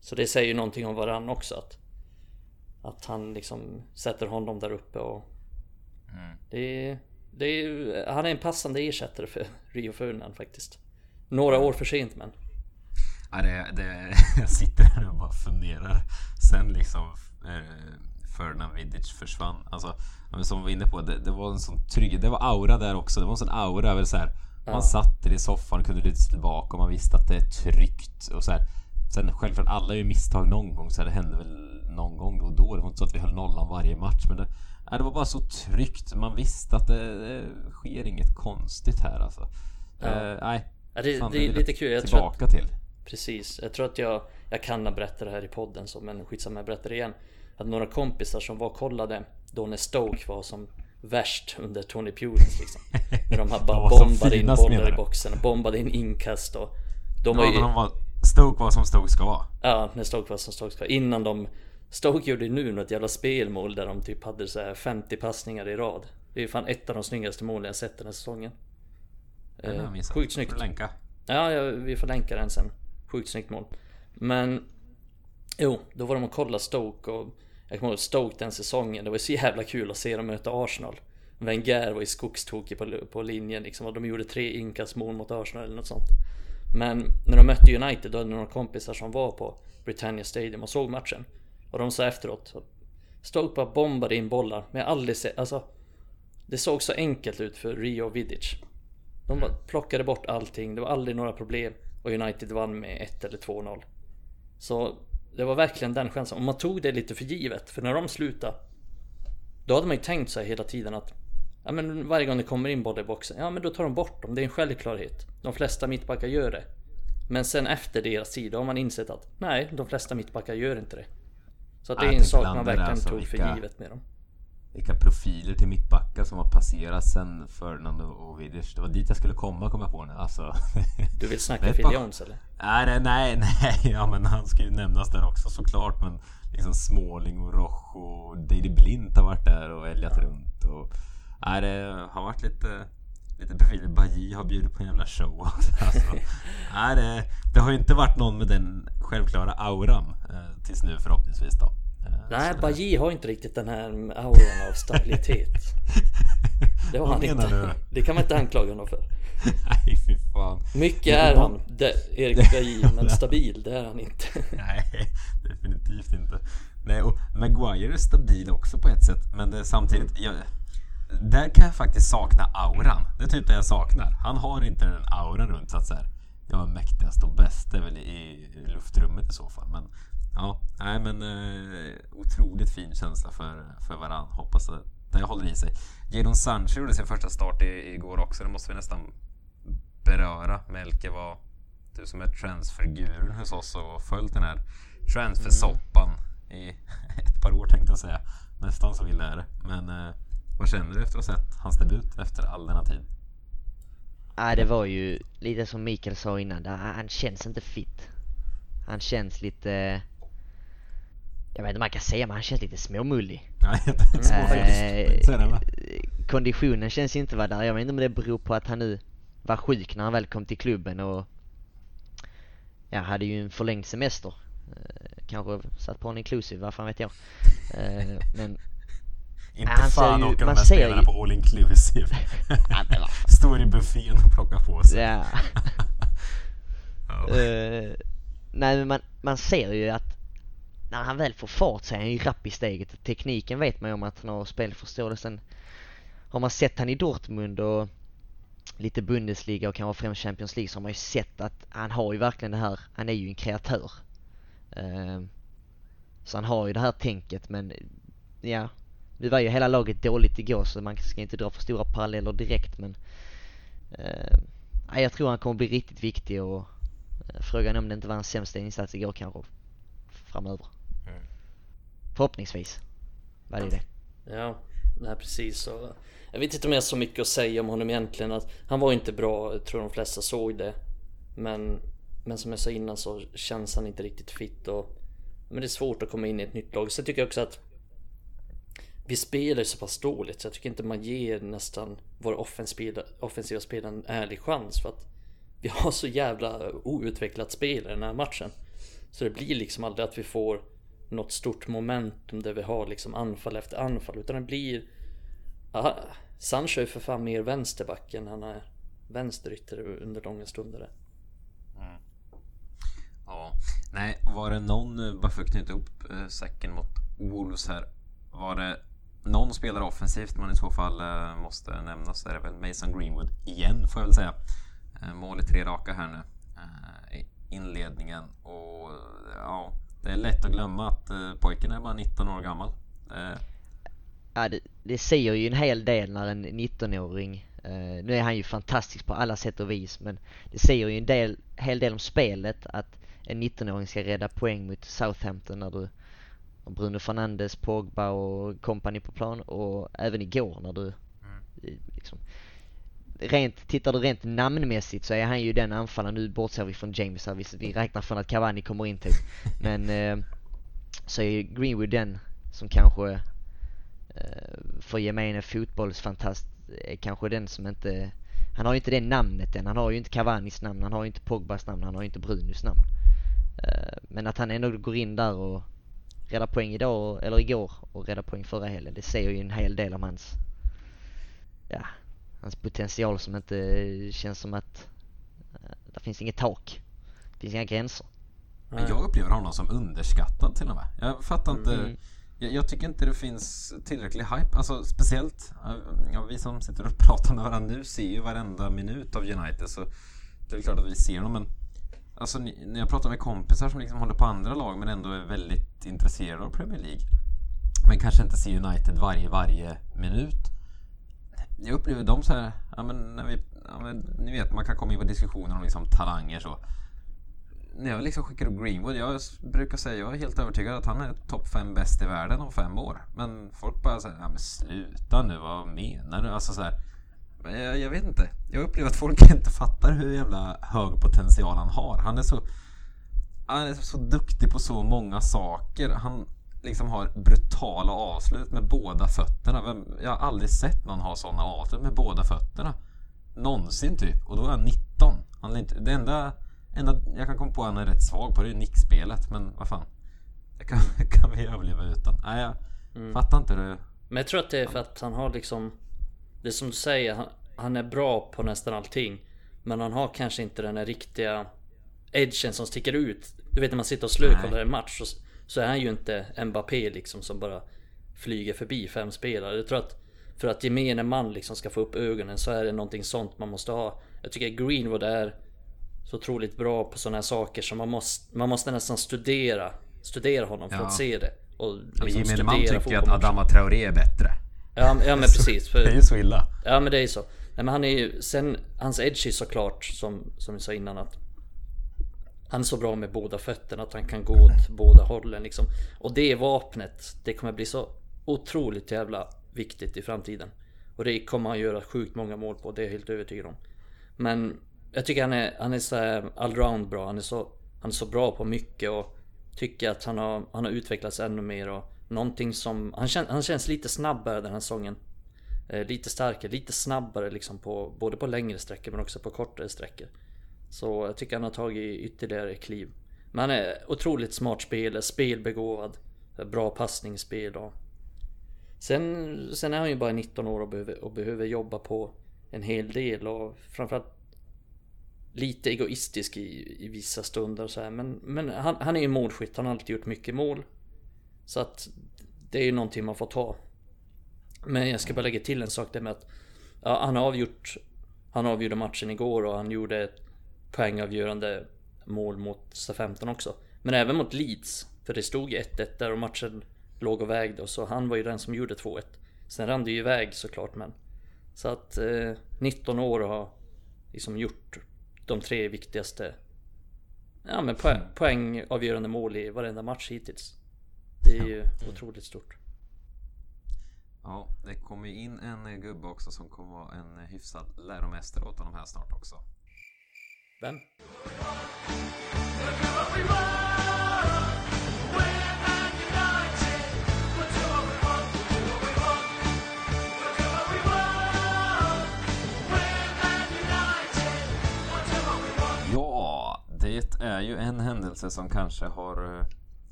Så det säger ju någonting om Varann också att Att han liksom sätter honom där uppe och mm. Det det han är en passande ersättare för Rio Ferdinand faktiskt. Några år för sent men. Ja, det, det, jag sitter här och bara funderar. Sen liksom eh, Ferdinand Vidic försvann. Alltså, som vi var inne på, det, det, var en sån trygg... Det var aura där också. Det var en sån aura. Väl så här, ja. Man satt i soffan, kunde luta sig tillbaka och man visste att det är tryggt. Och så här. Sen självklart, alla gör misstag någon gång. Så här, det hände väl någon gång då och då. Det var inte så att vi höll nollan varje match. Men det, ja, det var bara så tryggt. Man visste att det, det sker inget konstigt här alltså. Ja. Eh, nej. Ja, det, det, är lite kul. Jag tillbaka att, till. Precis. Jag tror att jag, jag kan ha berättat det här i podden så, men skitsamma jag berättar det igen. Att några kompisar som var och kollade då när Stoke var som värst under Tony Pulis liksom. När de bara De var som bombade in bollar i boxen och bombade in inkast och de Ja, var ju, men de var, Stoke var som Stoke ska vara. Ja, när Stoke var som Stoke ska. Innan de... Stoke gjorde ju nu något jävla spelmål där de typ hade så här 50 passningar i rad. Det är fan ett av de snyggaste målen jag sett den här säsongen. Eh, sjukt snyggt. Länka. Ja, ja, vi får länka den sen. Sjukt snyggt mål. Men... Jo, då var de och kollade Stoke och... Jag kommer ihåg Stoke den säsongen. Det var så jävla kul att se dem möta Arsenal. Wenger var ju skogstokig på, på linjen liksom. Och de gjorde tre inkastmål mot Arsenal eller något sånt. Men när de mötte United då hade några kompisar som var på Britannia Stadium och såg matchen. Och de sa efteråt Stoke bara bombade in bollar. Men jag har aldrig sett, alltså Det såg så enkelt ut för Rio och Vidic. De bara plockade bort allting, det var aldrig några problem. Och United vann med 1 eller 2-0. Så det var verkligen den chansen. Och man tog det lite för givet. För när de slutade Då hade man ju tänkt sig hela tiden att Ja men varje gång det kommer in bollar i boxen, ja men då tar de bort dem. Det är en självklarhet. De flesta mittbackar gör det. Men sen efter deras då har man insett att nej, de flesta mittbackar gör inte det. Så att det är en sak man verkligen alltså, tog för vilka- givet med dem. Vilka profiler till mittbackar som har passerat sen Fernando och Vidic. Det var dit jag skulle komma, kom jag på nu. Alltså. Du vill snacka är Phil Jones eller? Nej, nej, nej, ja men han ska ju nämnas där också såklart. Men liksom Småling och Roche och Dady Blint har varit där och Elliot runt. Och, nej, det har varit lite, lite profiler. Bajy har bjudit på en jävla show. Alltså, nej, det, det har ju inte varit någon med den självklara auran eh, tills nu förhoppningsvis då. Eh, Nej, så Bajy har inte riktigt den här auran av stabilitet. Det har Vad han inte. du? Det kan man inte anklaga honom för. Nej, fy fan. Mycket är han, det, Erik Bajy, men stabil det är han inte. Nej, definitivt inte. Nej, och Maguire är stabil också på ett sätt, men det är samtidigt... Jag, där kan jag faktiskt sakna auran. Det är typ det jag saknar. Han har inte den auran runt så att säga. Jag är mäktigast och bäst, det är väl i, i luftrummet i så fall. Men ja, nej men eh, otroligt fin känsla för, för varann. Hoppas att det håller i sig. Jadon Sancho gjorde sin första start i, igår också. Det måste vi nästan beröra. Melke var du som är transferguren hos oss och följt den här transfersoppan i ett par år tänkte jag säga. Nästan så illa är det. Men eh, vad känner du efter att ha sett hans debut efter all denna tid? Ja, det var ju lite som Mikael sa innan, han känns inte fit. Han känns lite... Jag vet inte om man kan säga men han känns lite småmullig. Nej. Eh, Så konditionen känns inte vara där. Jag vet inte om det beror på att han nu var sjuk när han väl kom till klubben och ja, hade ju en förlängd semester. Eh, kanske satt på en inclusive, vad fan vet jag. Eh, men Inte han fan ju- åker de här spelarna ju- på all inclusive. Står i buffén och plockar på sig. ja. Ja. Eh, nej men man, man ser ju att när han väl får fart så är han ju rapp i steget. Tekniken vet man ju om att han har spelförståelsen. Har man sett han i Dortmund och lite Bundesliga och kanske främst Champions League så har man ju sett att han har ju verkligen det här, han är ju en kreatör. Ehm, så han har ju det här tänket men ja, nu var ju hela laget dåligt igår så man ska inte dra för stora paralleller direkt men ehm, nej, jag tror han kommer bli riktigt viktig och eh, frågan är om det inte var hans sämsta insats igår kanske framöver. Förhoppningsvis Vad är det. Ja, nej precis så. Jag vet inte om jag har så mycket att säga om honom egentligen. Att han var inte bra, jag tror de flesta såg det. Men, men som jag sa innan så känns han inte riktigt fit och men det är svårt att komma in i ett nytt lag. Så jag tycker också att vi spelar så pass dåligt så jag tycker inte man ger nästan våra offensiva, offensiva spelare en ärlig chans för att vi har så jävla outvecklat spel i den här matchen. Så det blir liksom aldrig att vi får något stort momentum där vi har liksom anfall efter anfall utan det blir Aha, Sancho är för fan mer vänsterback än han är vänsterytter under långa stunder. Mm. Ja, nej, var det någon, eh, bara för att knyta ihop eh, säcken mot Wolves här. Var det någon spelare offensivt man i så fall eh, måste nämna så är det väl Mason Greenwood igen får jag väl säga. Mål i tre raka här nu i inledningen och ja, det är lätt att glömma att eh, pojken är bara 19 år gammal. Eh, Ja, det, det säger ju en hel del när en 19-åring Uh, nu är han ju fantastisk på alla sätt och vis men det säger ju en del, hel del om spelet att en 19-åring ska rädda poäng mot Southampton när du har Bruno Fernandes, Pogba och company på plan och även igår när du mm. liksom, rent, tittar du rent namnmässigt så är han ju den anfallaren, nu bortser vi från James här, vi, vi räknar från att Cavani kommer in typ. Men eh, så är Greenwood den som kanske eh, för gemene fotbollsfantast är kanske den som inte, han har ju inte det namnet än, han har ju inte Cavanis namn, han har ju inte Pogbas namn, han har ju inte Brunos namn. Eh, men att han ändå går in där och räddar poäng idag, eller igår, och räddar poäng förra helgen, det säger ju en hel del om hans, ja, hans potential som inte känns som att uh, det finns inget tak. Det finns inga gränser. Men jag upplever honom som underskattad till och med. Jag fattar inte. Mm. Jag, jag, tycker inte det finns tillräcklig hype. Alltså speciellt, ja, vi som sitter och pratar med varandra nu ser ju varenda minut av United så det är klart att vi ser dem men Alltså när jag pratar med kompisar som liksom håller på andra lag men ändå är väldigt intresserade av Premier League men kanske inte ser United varje, varje minut jag upplever dem så här, ja men, när vi, ja men ni vet man kan komma in på diskussioner om liksom talanger så. När jag liksom skickar upp Greenwood, jag brukar säga jag är helt övertygad att han är topp 5 bäst i världen om fem år. Men folk bara säger, ja men sluta nu, vad menar du? Alltså så här, men jag, jag, vet inte. Jag upplever att folk inte fattar hur jävla hög potential han har. Han är så, han är så duktig på så många saker. Han, liksom har brutala avslut med båda fötterna. Jag har aldrig sett någon ha sådana avslut med båda fötterna. Någonsin typ. Och då är han 19. Han är inte, det enda, enda jag kan komma på att han är rätt svag på det är nickspelet. Men vad fan. Det kan, kan vi överleva utan. Nej, jag mm. fattar inte det. Men jag tror att det är för att han har liksom Det är som du säger, han, han är bra på nästan allting. Men han har kanske inte den här riktiga edgen som sticker ut. Du vet när man sitter och slökollar en match. Och, så är han ju inte Mbappé liksom som bara flyger förbi fem spelare. Jag tror att för att gemene man liksom ska få upp ögonen så är det någonting sånt man måste ha. Jag tycker Greenwood är så otroligt bra på sådana här saker så man måste, man måste nästan studera Studera honom för ja. att se det. Och liksom gemene man tycker att Adama Traoré är bättre. Ja, ja men precis. För, det är ju så illa. Ja men det är ju så. Nej, men han är ju, sen hans edge är såklart som, som vi sa innan att han är så bra med båda fötterna att han kan gå åt båda hållen liksom. Och det vapnet, det kommer bli så otroligt jävla viktigt i framtiden. Och det kommer han göra sjukt många mål på, det är jag helt övertygad om. Men jag tycker han är, han är så allround bra, han är så, han är så bra på mycket och tycker att han har, han har utvecklats ännu mer och någonting som, han, kän, han känns lite snabbare den här säsongen. Eh, lite starkare, lite snabbare liksom på, både på längre sträckor men också på kortare sträckor. Så jag tycker han har tagit ytterligare kliv. Men han är otroligt smart spelare, spelbegåvad. Bra passningsspel och... Sen, sen är han ju bara 19 år och behöver, och behöver jobba på en hel del och framförallt lite egoistisk i, i vissa stunder och så här. Men, men han, han är ju målskytt, han har alltid gjort mycket mål. Så att det är ju någonting man får ta. Men jag ska bara lägga till en sak där med att ja, han har avgjort Han avgjorde matchen igår och han gjorde ett poängavgörande mål mot SA-15 också. Men även mot Leeds. För det stod 1-1 där och matchen låg och vägde och så han var ju den som gjorde 2-1. Sen rann det ju iväg såklart men. Så att eh, 19 år har liksom gjort de tre viktigaste Ja men poäng, poängavgörande mål i varenda match hittills. Det är ju otroligt stort. Ja, det kommer in en gubbe också som kommer vara en hyfsad läromästare åt honom här snart också. Den. Ja, det är ju en händelse som kanske har eh,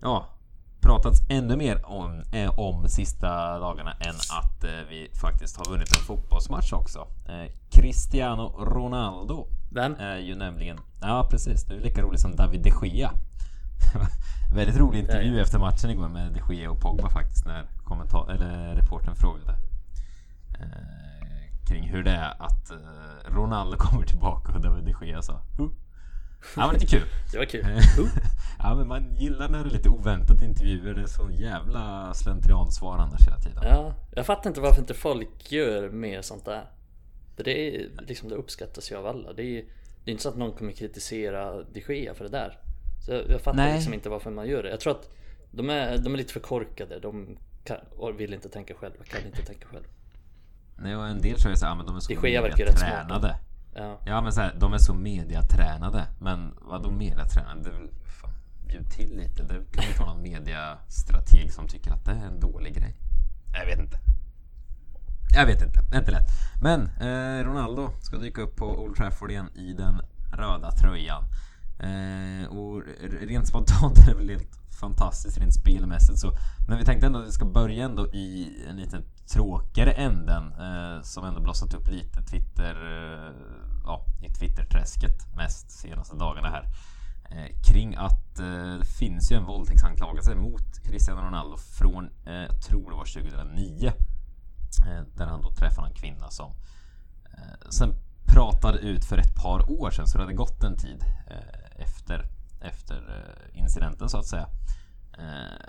ja, pratats ännu mer om, eh, om sista dagarna än att eh, vi faktiskt har vunnit en fotbollsmatch också. Eh, Cristiano Ronaldo Vem? är ju nämligen... Ja precis, det är lika roligt som David de Gea. Väldigt rolig intervju efter matchen igår med de Gea och Pogba faktiskt när kommentar eller reporten frågade eh, kring hur det är att eh, Ronaldo kommer tillbaka och David de Gea sa Huh? Ja men lite kul. Det var kul. ja men man gillar när det är lite oväntat intervjuer. Det är så jävla slentriansvar annars hela tiden. Ja, jag fattar inte varför inte folk gör mer sånt där. För det är liksom, det uppskattas ju av alla. Det är, det är inte så att någon kommer kritisera de Gea för det där. Så jag, jag fattar Nej. liksom inte varför man gör det. Jag tror att de är, de är lite för korkade. De kan, och vill inte tänka själva, kan inte tänka själva. Nej, och en del tror jag så här, men de är så De rätt smarta. Ja. Ja men så här, de är så mediatränade. Men vadå mediatränade? Fan, bjud till lite. Det kan ju vara någon mediastrateg som tycker att det är en dålig grej. Jag vet inte. Jag vet inte, det är inte lätt. Men eh, Ronaldo ska dyka upp på Old Trafford igen i den röda tröjan. Eh, och rent spontant är det väl helt fantastiskt rent spelmässigt så. Men vi tänkte ändå att vi ska börja ändå i en lite tråkigare änden eh, som ändå blossat upp lite Twitter, eh, ja, i Twitterträsket mest senaste dagarna här. Eh, kring att eh, det finns ju en våldtäktsanklagelse mot Cristiano Ronaldo från, eh, jag tror det var 2009. Eh, där han då träffade en kvinna som eh, sen pratade ut för ett par år sedan, så det hade gått en tid eh, efter, efter eh, incidenten så att säga. Eh,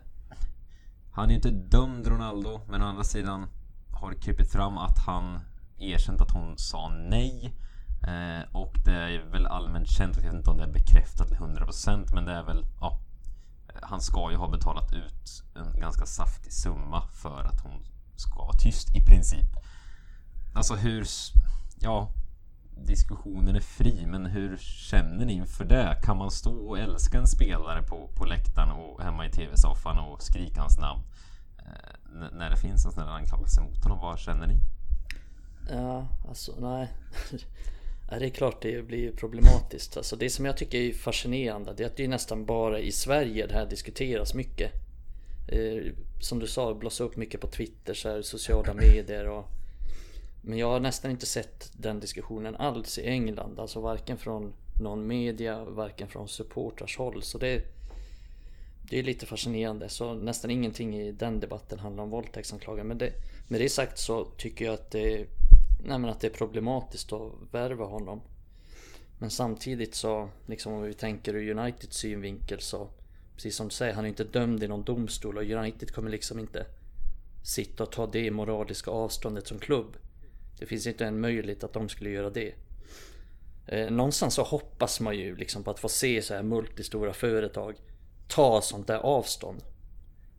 han är inte dömd Ronaldo, men å andra sidan har det krypit fram att han erkänt att hon sa nej. Eh, och det är väl allmänt känt, jag vet inte om det är bekräftat till 100% men det är väl, ja. Eh, han ska ju ha betalat ut en ganska saftig summa för att hon ska vara tyst i princip. Alltså hur, ja, diskussionen är fri, men hur känner ni inför det? Kan man stå och älska en spelare på, på läktaren och hemma i tv-soffan och skrika hans namn? Eh, när det finns en sån här anklagelse mot honom, vad känner ni? Ja, alltså nej. Ja, det är klart det blir problematiskt. Alltså, det som jag tycker är fascinerande det är att det är nästan bara i Sverige det här diskuteras mycket. Eh, som du sa, blossa upp mycket på Twitter, så här, sociala medier och... Men jag har nästan inte sett den diskussionen alls i England. Alltså varken från någon media, varken från supportrars håll. Så det, det är lite fascinerande. Så nästan ingenting i den debatten handlar om våldtäktsanklagelser. Men det, med det sagt så tycker jag att det, nej men att det är problematiskt att värva honom. Men samtidigt så, liksom om vi tänker ur Uniteds synvinkel så Precis som du säger, han är inte dömd i någon domstol och United kommer liksom inte Sitta och ta det moraliska avståndet som klubb. Det finns inte en möjlighet att de skulle göra det. Eh, någonstans så hoppas man ju liksom på att få se så här multistora företag ta sånt där avstånd.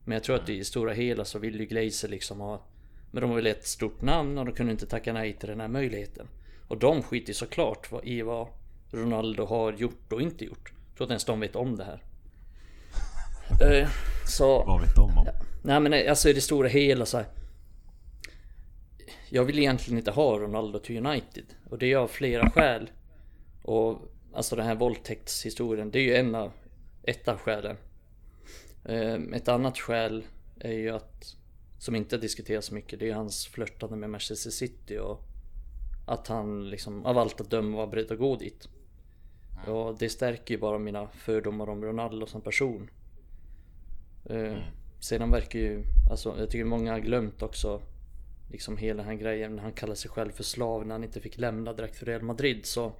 Men jag tror att i stora hela så vill ju Glazer liksom ha Men de har väl ett stort namn och de kunde inte tacka nej till den här möjligheten. Och de skiter ju såklart vad- i vad Ronaldo har gjort och inte gjort. Jag tror att ens de vet om det här. Eh, så... Vad vet de om? Nej men alltså i det stora hela så här. Jag vill egentligen inte ha Ronaldo till United. Och det är av flera skäl. Och alltså den här våldtäktshistorien, det är ju en av, ett av skälen. Eh, Ett annat skäl är ju att, som inte diskuteras mycket, det är hans flörtande med Manchester City och att han liksom av allt att döma var beredd att gå dit. Och det stärker ju bara mina fördomar om Ronaldo som person. Eh, Sedan verkar ju, alltså jag tycker många har glömt också Liksom hela den här grejen när han kallar sig själv för slav när han inte fick lämna direkt för Real Madrid så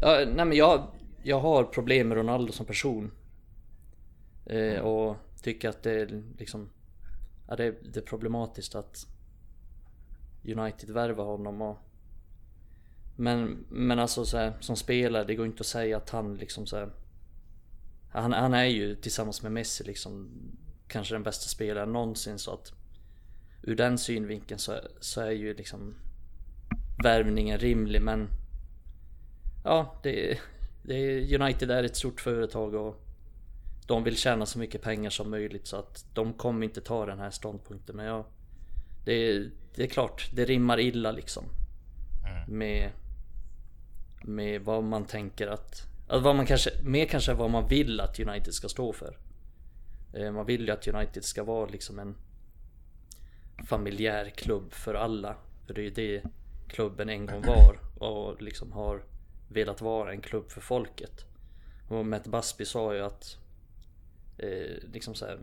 ja, Nej men jag, jag har problem med Ronaldo som person. Eh, Och tycker att det är liksom Ja det, är- det är problematiskt att United värvar honom och Men, men alltså så här, som spelare, det går inte att säga att han liksom så här, han, han är ju tillsammans med Messi liksom Kanske den bästa spelaren någonsin så att Ur den synvinkeln så, så är ju liksom Värvningen rimlig men Ja det, det United är ett stort företag och De vill tjäna så mycket pengar som möjligt så att de kommer inte ta den här ståndpunkten men jag Det, det är klart, det rimmar illa liksom Med Med vad man tänker att Alltså vad man kanske, mer kanske vad man vill att United ska stå för. Eh, Man vill ju att United ska vara liksom en familjär klubb för alla. För det är ju det klubben en gång var och liksom har velat vara en klubb för folket. Och Matt Busby sa ju att eh, liksom så här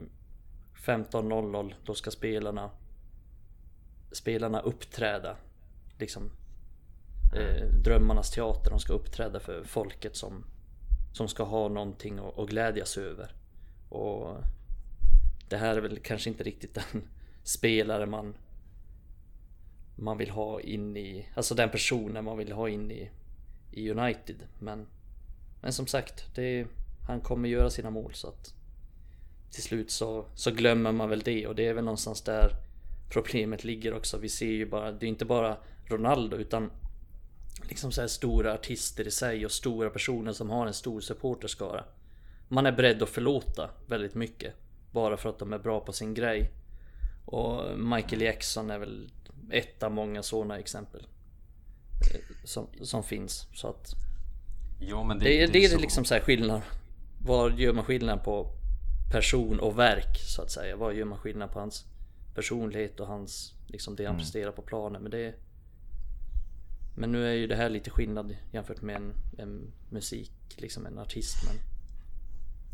15.00 då ska spelarna spelarna uppträda. Liksom eh, drömmarnas teater. De ska uppträda för folket som som ska ha någonting att, att glädjas över. Och det här är väl kanske inte riktigt den spelare man man vill ha in i, alltså den personen man vill ha in i, i United. Men, men som sagt, det, han kommer göra sina mål så att till slut så, så glömmer man väl det och det är väl någonstans där problemet ligger också. Vi ser ju bara, det är inte bara Ronaldo utan liksom så här stora artister i sig och stora personer som har en stor supporterskara. Man är beredd att förlåta väldigt mycket bara för att de är bra på sin grej. Och Michael Jackson är väl ett av många sådana exempel. Eh, som, som finns. Så att Ja, men det, det, det, det är så- liksom så här skillnad. Vad gör man skillnad på person och verk så att säga? Vad gör man skillnad på hans personlighet och hans liksom det han Mm. presterar på planen? Men det Men nu är ju det här lite skillnad jämfört med en, en musik, liksom en artist. Men,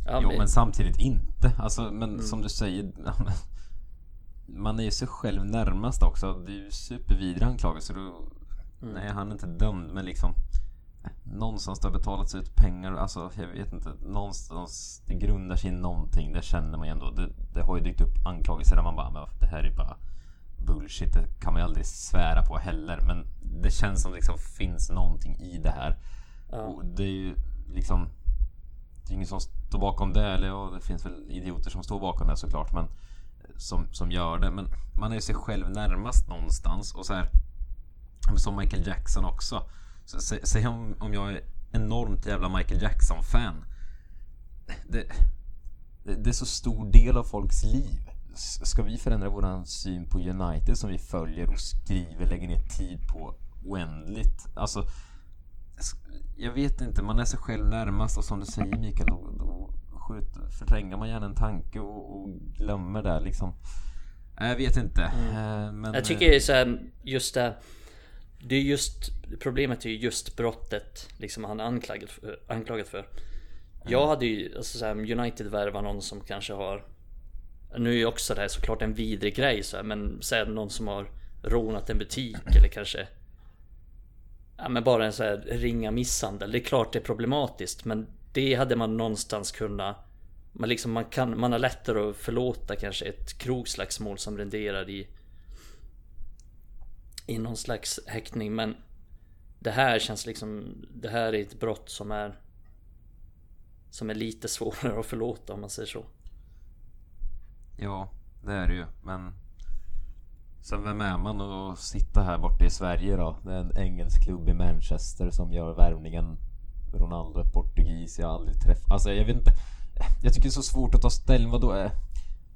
ja, Jo men- men samtidigt inte. Alltså men som du säger. Man är ju sig själv närmast också. Det är ju supervidriga anklagelser. Och, Nej han är inte dömd men liksom. Någonstans det har betalats ut pengar. Alltså jag vet inte. Någonstans det grundar sig i någonting. Det känner man ju ändå. Det, det har ju dykt upp anklagelser där man bara. Men det här är bara bullshit. Det kan man ju aldrig svära på heller. Men det känns som det liksom finns någonting i det här. Ja. Och det är ju liksom det är ingen som står bakom det, eller ja, det finns väl idioter som står bakom det såklart, men som, som gör det. Men man är ju sig själv närmast någonstans och så här som Michael Jackson också. Så, sä, säg om, om jag är enormt jävla Michael Jackson-fan. Det, det, det är så stor del av folks liv. Ska vi förändra våran syn på United som vi följer och skriver, lägger ner tid på oändligt? Alltså, jag vet inte, man är sig själv närmast och som du säger Mikael, då, då skjut, förtränger man gärna en tanke och, och glömmer det liksom. Jag vet inte. eh, Men, Jag tycker det är så här, just det Det är just Problemet är ju just brottet Liksom han är anklagad för, anklagad för Jag hade ju alltså så här, United värvar någon som kanske har Nu är ju också det här såklart en vidrig grej så här, Men säg någon som har rånat en butik eller kanske Ja men bara en så här ringa misshandel Det är klart det är problematiskt men det hade man någonstans kunnat man, liksom, man, kan, man har lättare att förlåta kanske ett krogslagsmål som renderar i i någon slags häktning men det här känns liksom Det här är ett brott som är Som är lite svårare att förlåta om man säger så Ja, det är det ju. Men sen vem är man att sitta här borta i Sverige då? Det är en engelsk klubb i Manchester som gör värvningen. Ronaldo är portugis, jag har aldrig träffat... Alltså jag vet inte. Jag tycker det är så svårt att ta ställning. Vadå? Är,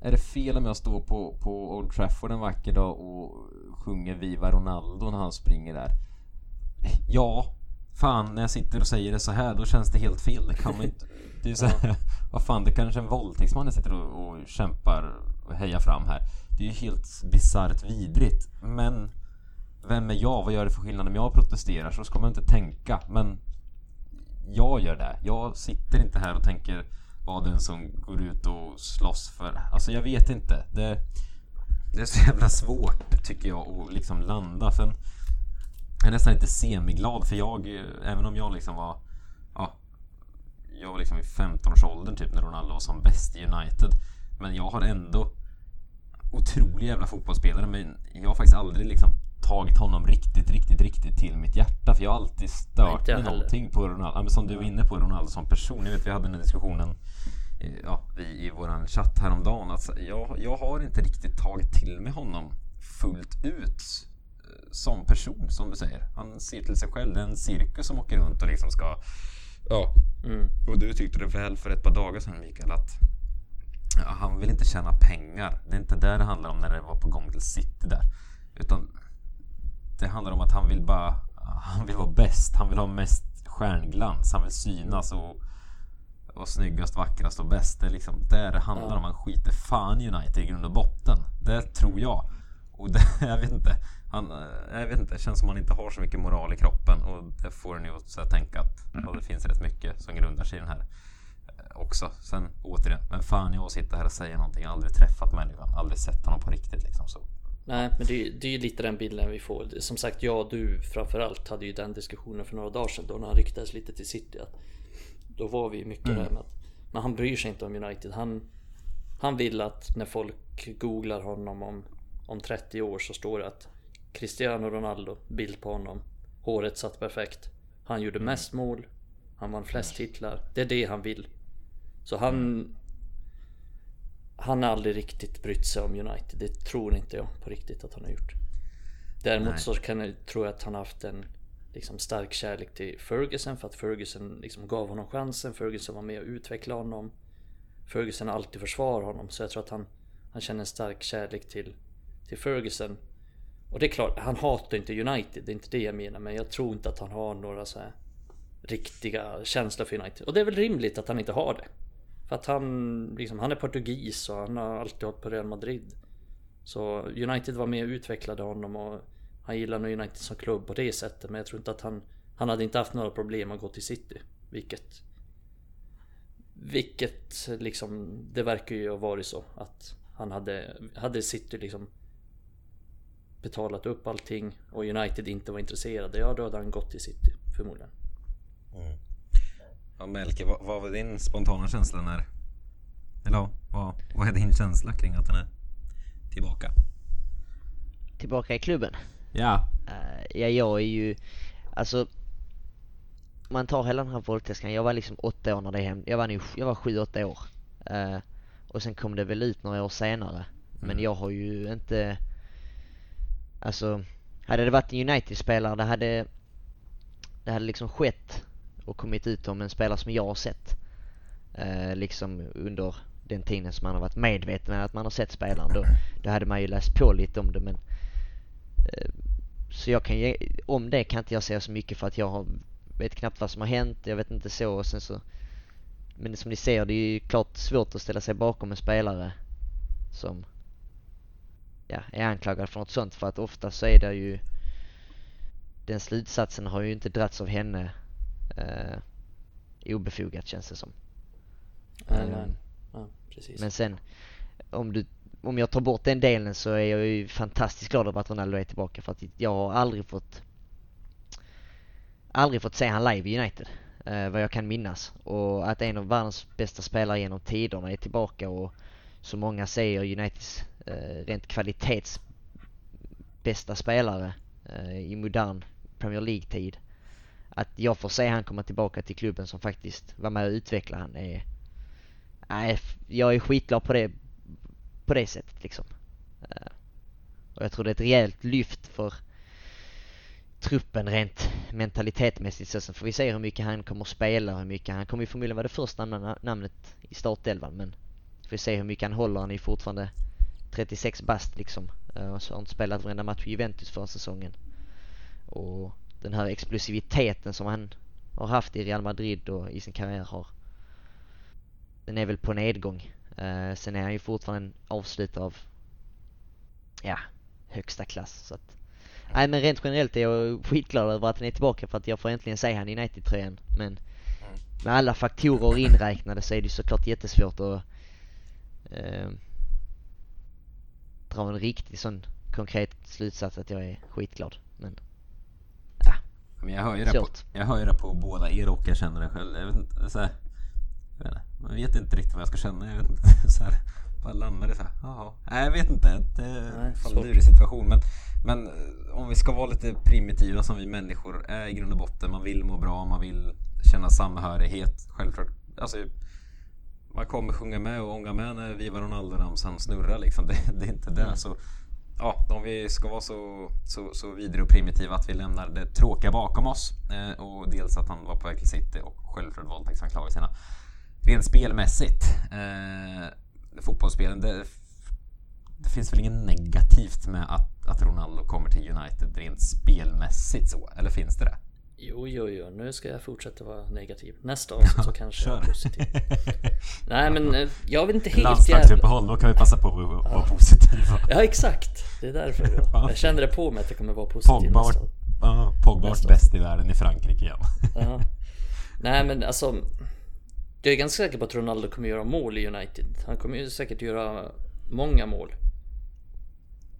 är det fel om jag står på, på Old Trafford en vacker dag och sjunger Viva Ronaldo när han springer där? Ja, fan när jag sitter och säger det så här då känns det helt fel. Det kan man inte... Det är så här, vad fan det kanske är en våldtäktsman jag sitter och, och kämpar och hejar fram här. Det är ju helt bisarrt vidrigt. Men vem är jag? Vad gör det för skillnad om jag protesterar? Så ska man inte tänka. Men jag gör det. Jag sitter inte här och tänker vara den som går ut och slåss för... Alltså jag vet inte. Det, det är så jävla svårt tycker jag att liksom landa. Sen jag är nästan lite semiglad för jag, även om jag liksom var... Ja, jag var liksom i 15-årsåldern typ när Ronaldo var som bäst i United. Men jag har ändå otrolig jävla fotbollsspelare men jag har faktiskt aldrig liksom tagit honom riktigt, riktigt, riktigt till mitt hjärta. För jag har alltid stört mig någonting på Ronaldo. Men som du var inne på, Ronaldo som person. Jag vet vi hade den här diskussionen eh, ja, i, i våran chatt häromdagen. Att jag, jag har inte riktigt tagit till mig honom fullt ut eh, som person, som du säger. Han ser till sig själv. Det är en cirkus som åker runt och liksom ska... Ja, mm. och du tyckte det väl för ett par dagar sedan Mikael att han vill inte tjäna pengar. Det är inte där det handlar om när det var på gång till City där. Utan det handlar om att han vill bara han vill vara bäst. Han vill ha mest stjärnglans. Han vill synas och vara snyggast, vackrast och bäst. Det är liksom där det handlar Ja. om. Han skiter fan United i grund och botten. Det tror jag. Och det, jag vet inte. Han, eh, jag vet inte. Det känns som han inte har så mycket moral i kroppen. Och det får en ju att tänka att ja, det finns rätt mycket som grundar sig i den här eh, också. Sen återigen, men fan jag att sitta här och säga någonting. Jag har aldrig träffat människan. Aldrig sett honom på riktigt liksom. Så. Nej men det, är- det är ju lite den bilden vi får Som sagt jag och du framförallt hade ju den diskussionen för några dagar sedan då när han ryktades lite till City att Då var vi mycket mm. där med att, Men han bryr sig inte om United. Han, han vill att när folk googlar honom om, om 30 år så står det att Cristiano Ronaldo, bild på honom. Håret satt perfekt. Han gjorde mm. mest mål. Han vann flest titlar. Det är det han vill. Så han... Han har aldrig riktigt brytt sig om United. Det tror inte jag på riktigt att han har gjort. Däremot Nej. så kan jag, tror jag att han har haft en liksom, stark kärlek till Ferguson för att Ferguson liksom, gav honom chansen. Ferguson var med och utvecklade honom. Ferguson har alltid försvarat honom så jag tror att han, han känner en stark kärlek till, till Ferguson. Och det är klart, han hatar inte United, det är inte det jag menar. Men jag tror inte att han har några så här riktiga känslor för United. Och det är väl rimligt att han inte har det. För att han, liksom, han är portugis och han har alltid hållit på Real Madrid. Så United var med och utvecklade honom och han gillar nog United som klubb på det sättet. Men jag tror inte att han, han hade inte haft några problem att gå till City. Vilket vilket liksom, det verkar ju ha varit så att han hade, hade City liksom betalat upp allting och United inte var intresserade, ja då hade han gått till City förmodligen. Mm. Ja Melke, vad, vad, var din spontana känsla när... Eller vad, vad är din känsla kring att han är tillbaka? Tillbaka i klubben? Ja. Uh, ja, jag är ju... Alltså... Man tar hela den här våldtäktskan. Jag var liksom åtta år när det hände. Jag var, nu, jag var sju, åtta år. Uh, och sen kom det väl ut några år senare. Mm. Men jag har ju inte... Alltså... Hade det varit en United-spelare, det hade... Det hade liksom skett och kommit ut om en spelare som jag har sett. Eh, liksom under den tiden som man har varit medveten om att man har sett spelaren. Då, då hade man ju läst på lite om det men Eh, så jag kan ge, om det kan inte jag säga så mycket för att jag har, vet knappt vad som har hänt, jag vet inte så och sen så Men som ni ser, det är ju klart svårt att ställa sig bakom en spelare som ja, är anklagad för något sånt för att ofta så är det ju den slutsatsen har ju inte dragits av henne eh, obefogat känns det som. Nej, nej. Ja, precis. Men sen om du om jag tar bort den delen så är jag ju fantastiskt glad över att Ronaldo är tillbaka för att jag har aldrig fått aldrig fått se han live i United. Eh, vad jag kan minnas. Och att en av världens bästa spelare genom tiderna är tillbaka och så många säger Uniteds eh, rent kvalitets bästa spelare eh, i modern Premier League-tid. Att jag får se han komma tillbaka till klubben som faktiskt var med och utvecklade han är... Nej, jag är skitglad på det på det sättet liksom. Eh, och jag tror det är ett rejält lyft för truppen rent mentalitetmässigt så får vi se hur mycket han kommer spela, hur mycket han kommer ju förmodligen vara det första namnet i startelvan men får vi se hur mycket han håller, han är fortfarande 36 bast liksom eh, och så har han inte spelat varenda match i Juventus förra säsongen. Och den här explosiviteten som han har haft i Real Madrid och i sin karriär har den är väl på nedgång Uh, sen är han ju fortfarande en avslutare av, ja, högsta klass. Så att, nej men rent generellt är jag skitglad över att han är tillbaka för att jag får äntligen se han i United-tröjan. Men med alla faktorer inräknade så är det såklart jättesvårt att uh, dra en riktig sån konkret slutsats att jag är skitglad. Men men jag hör ju det på, jag hör ju det på båda er och jag känner det själv. Jag vet inte, så här, jag vet inte. Man vet inte riktigt vad jag ska känna. Jag vet inte. Så här, bara landar det så här. Jaha. Nej, jag vet inte. Det är en lurig situation. Men, men eh, om vi ska vara lite primitiva som vi människor är i grund och botten. Man vill må bra, man vill känna samhörighet. Självklart. Alltså, man kommer sjunga med och ånga med när Viva Ronaldo-ramsan snurrar liksom. Det, det, är inte det. Mm. Så, ja, om vi ska vara så, så, så vidare och primitiva att vi lämnar det tråkiga bakom oss. Eh, och dels att han var på väg till City och självklart våldtäktsanklagelserna rent spelmässigt. Eh, fotbollsspelen, det, det, finns väl inget negativt med att, att Ronaldo kommer till United rent spelmässigt så, eller finns det det? Jo, jo, jo, nu ska jag fortsätta vara negativ. Nästa avsnitt så kanske jag är positiv. Nej, men eh, jag vet inte helt Landslagsuppehåll, då kan vi passa på att vara ja. positiva. Ja, exakt. Det är därför jag, jag känner det på mig att jag kommer vara positiv Pogba, nästa ja, Pogba bäst i världen i Frankrike igen. Ja. Nej, men alltså jag är ganska säker på att Ronaldo kommer göra mål i United. Han kommer ju säkert göra många mål.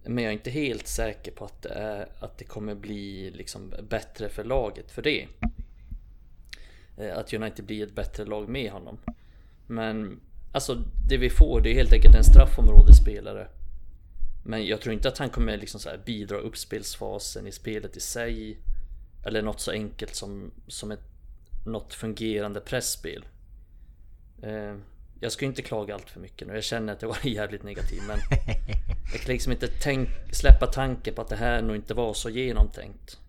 Men jag är inte helt säker på att det, är, att det kommer bli liksom bättre för laget för det. Eh, att United blir ett bättre lag med honom. Men alltså det vi får det är helt enkelt en straffområdesspelare. Men jag tror inte att han kommer liksom så bidra uppspelsfasen i spelet i sig. Eller något så enkelt som, som ett, något fungerande pressspel. Eh, jag ska inte klaga allt för mycket nu. Jag känner att jag var jävligt negativ. Men jag kan liksom inte tänk, släppa tanken på att det här nog inte var så genomtänkt.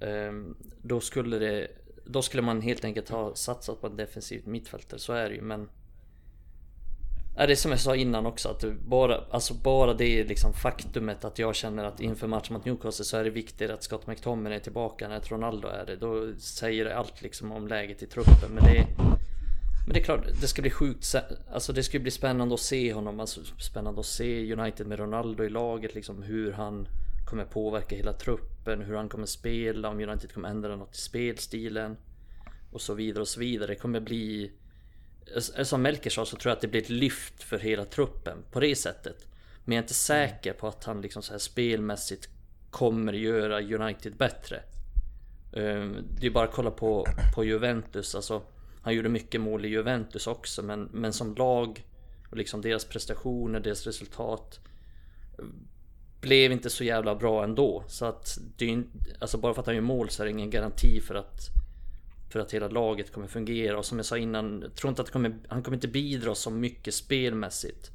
Um, då skulle det Då skulle man helt enkelt ha satsat på en defensiv mittfältare. Så är det ju men är det som jag sa innan också att bara, alltså bara det liksom faktumet att jag känner att inför matchen mot Newcastle så är det viktigt att Scott McTominay är tillbaka när Ronaldo är det. Då säger det allt liksom om läget i truppen. Men det, men det är klart, det ska bli sjukt, alltså det ska bli spännande att se honom, alltså spännande att se United med Ronaldo i laget liksom hur han kommer påverka hela truppen, hur han kommer spela, om United kommer ändra något i spelstilen och så vidare och så vidare. Det kommer bli som Melker sa så tror jag att det blir ett lyft för hela truppen på det sättet. Men jag är inte säker på att han liksom så här spelmässigt kommer göra United bättre. Ehm, det är bara att kolla på, på Juventus, alltså han gjorde mycket mål i Juventus också men, men som lag och liksom deras prestationer, deras resultat blev inte så jävla bra ändå. Så att det är alltså bara för att han gör mål så är det ingen garanti för att för att hela laget kommer fungera och som jag sa innan, jag tror inte att kommer, han kommer inte bidra så mycket spelmässigt.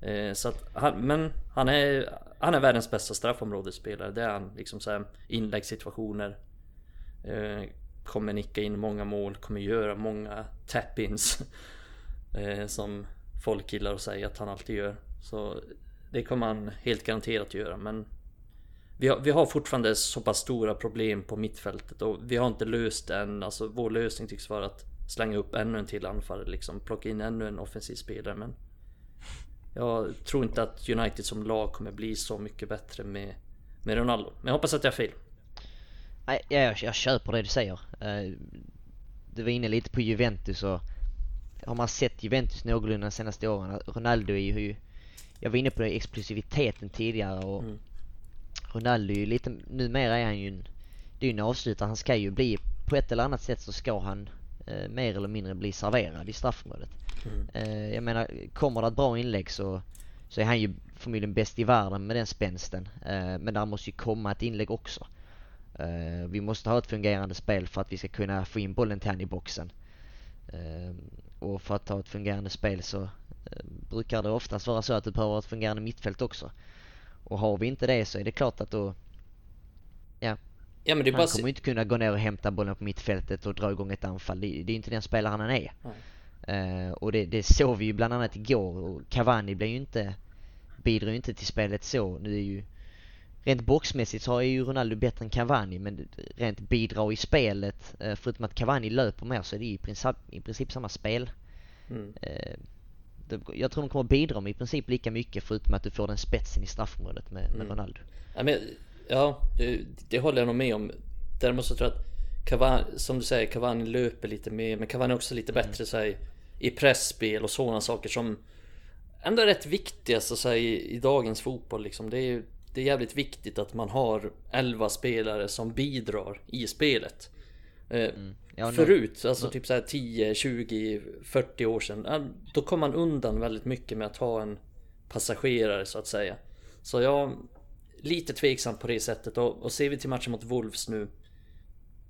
Eh, så att han, men han är, han är världens bästa straffområdesspelare. Det är han. Liksom så här, inläggssituationer. Eh, kommer nicka in många mål, kommer göra många tap-ins. Eh, som folk gillar att säga att han alltid gör. Så det kommer han helt garanterat göra men vi har, vi har fortfarande så pass stora problem på mittfältet och vi har inte löst det än. Alltså vår lösning tycks vara att slänga upp ännu en till anfallare liksom. Plocka in ännu en offensiv spelare men jag tror inte att United som lag kommer bli så mycket bättre med, med Ronaldo. Men jag hoppas att jag har fel. Nej, jag, jag köper det du säger. Eh, du var inne lite på Juventus och har man sett Juventus någorlunda de senaste åren, Ronaldo är ju, jag var inne på det, explosiviteten tidigare och mm. Ronaldo är ju lite, numera är han ju en, det är ju en avslutare, han ska ju bli, på ett eller annat sätt så ska han eh, mer eller mindre bli serverad i straffområdet. Mm. Eh, jag menar, kommer det ett bra inlägg så, så är han ju förmodligen bäst i världen med den spänsten. Eh, men där måste ju komma ett inlägg också. Uh, vi måste ha ett fungerande spel för att vi ska kunna få in bollen till han i boxen. Uh, och för att ha ett fungerande spel så uh, brukar det oftast vara så att du behöver ett fungerande mittfält också. Och har vi inte det så är det klart att då... Ja. ja men det han kommer inte kunna gå ner och hämta bollen på mittfältet och dra igång ett anfall. Det, är inte den spelaren han är. och det, det såg vi ju bland annat igår. Och Cavani blev ju inte... Bidrar ju inte till spelet så. Nu är ju rent boxmässigt så är ju Ronaldo bättre än Cavani men rent bidra i spelet, eh, förutom att Cavani löper mer så är det i princip, i princip samma spel. Mm. Eh, jag tror de kommer bidra med i princip lika mycket förutom att du får den spetsen i straffområdet med, med mm. Ronaldo. Ja, men, ja det, det, håller jag nog med om. Däremot så tror jag att Cavani, som du säger, Cavani löper lite mer men Cavani är också lite mm. bättre så här, i pressspel och sådana saker som ändå är rätt viktiga så säga, i, i dagens fotboll liksom. Det är ju det är jävligt viktigt att man har 11 spelare som bidrar i spelet. Eh, mm. Ja, Förut, alltså typ såhär 10, 20, 40 år sedan. Då kom man undan väldigt mycket med att ha en passagerare så att säga. Så jag lite tveksam på det sättet och, och ser vi till matchen mot Wolves nu.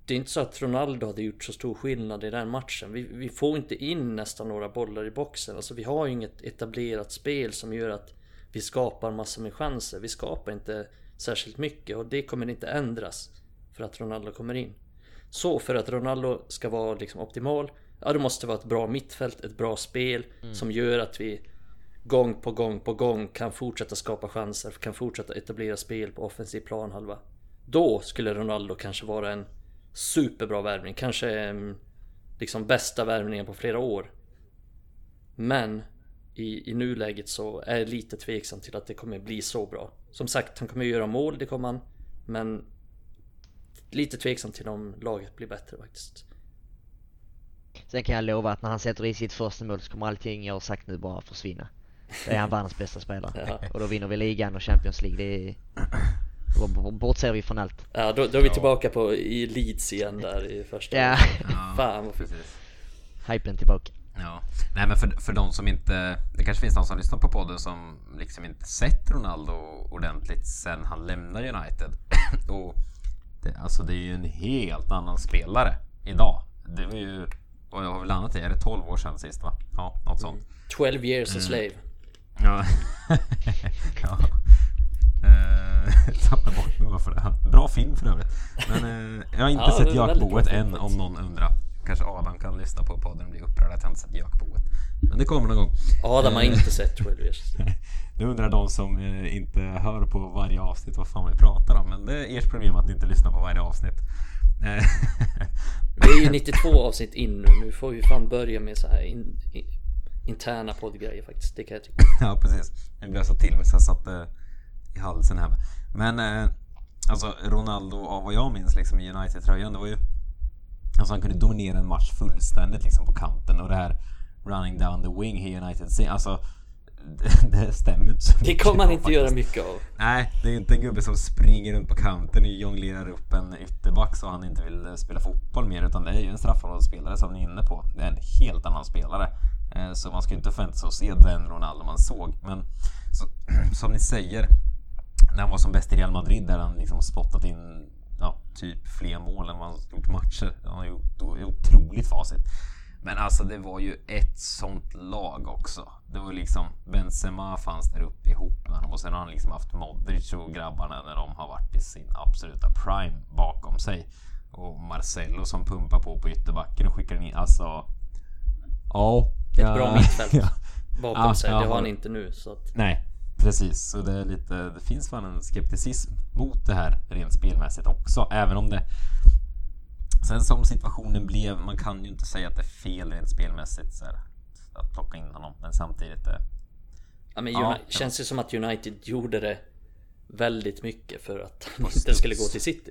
Det är inte så att Ronaldo hade gjort så stor skillnad i den matchen. Vi, vi får inte in nästan några bollar i boxen. Alltså vi har ju inget etablerat spel som gör att vi skapar massor med chanser. Vi skapar inte särskilt mycket och det kommer inte ändras för att Ronaldo kommer in. Så för att Ronaldo ska vara liksom optimal, ja då måste det vara ett bra mittfält, ett bra spel mm. som gör att vi gång på gång på gång kan fortsätta skapa chanser, kan fortsätta etablera spel på offensiv planhalva. Då skulle Ronaldo kanske vara en superbra värvning, kanske mm, liksom bästa värvningen på flera år. Men i, i nuläget så är jag lite tveksam till att det kommer bli så bra. Som sagt, han kommer göra mål, det kommer han. Men lite tveksam till om laget blir bättre faktiskt. Sen kan jag lova att när han sätter i sitt första mål så kommer allting jag har sagt nu bara försvinna. Det är han världens bästa spelare. Ja. Och då vinner vi ligan och Champions League. Det är, Då bortser vi från allt. Ja, då, då är vi tillbaka på i Leeds igen där i första. Ja, Ja, Fan vad fint. precis. hypen tillbaka. Nej men för, för de som inte, det kanske finns någon som lyssnar på podden som liksom inte sett Ronaldo ordentligt sen han lämnade United. och det, alltså det är ju en helt annan spelare idag. Det var ju, vad jag har väl landat i, är det 12 år sedan sist va? Ja, något sånt. 12 years a slave. Ja. ja. Eh, tappade bort mig för det. Bra film för övrigt. Men eh, jag har inte Ja, sett Jakboet än om någon undrar. Kanske Adam kan lyssna på podden och bli upprörd att jag inte sett Jakboet. Men det kommer någon gång. Adam har Eh, inte sett 12 years. Nu undrar de som eh, inte hör på varje avsnitt vad fan vi pratar om. Men det är ert problem att ni inte lyssnar på varje avsnitt. Eh, Vi är ju 92 avsnitt in nu. Nu får vi fan börja med så här in, in, interna poddgrejer faktiskt. Det kan jag tycka. ja precis. Jag så till mig så jag satt eh, i halsen här. Men eh, alltså Ronaldo av vad jag minns liksom i United-tröjan det var ju Alltså han kunde dominera en match fullständigt liksom på kanten och det här running down the wing i United alltså det, det stämmer inte så Det mycket kommer han inte göra faktiskt. mycket av. Nej, det är inte en gubbe som springer runt på kanten och jonglerar upp en ytterback så han inte vill eh, spela fotboll mer utan det är ju en straffområdesspelare som ni är inne på. Det är en helt annan spelare. Eh, Så man ska ju inte förvänta sig att se den Ronaldo man såg. Men så, som ni säger, när han var som bäst i Real Madrid där han liksom spottat in typ fler mål än vad han gjort matcher. Han har gjort otroligt facit. Men alltså det var ju ett sånt lag också. Det var liksom Benzema fanns där uppe ihop med honom och sen har han liksom haft Modric och grabbarna när de har varit i sin absoluta prime bakom sig. Och Marcelo som pumpar på på ytterbacken och skickar in, alltså... Ja. Ett bra mittfält. Bakom Ja, sig. Det har har- han inte nu. Så att, Nej, precis. Så det är lite, det finns fan en skepticism mot det här rent spelmässigt också. Även om det... Sen som situationen blev, man kan ju inte säga att det är fel rent spelmässigt så här, att plocka in honom. Men samtidigt... eh, ja, men Ja, känns det som att United gjorde det väldigt mycket för att han inte skulle gå till City.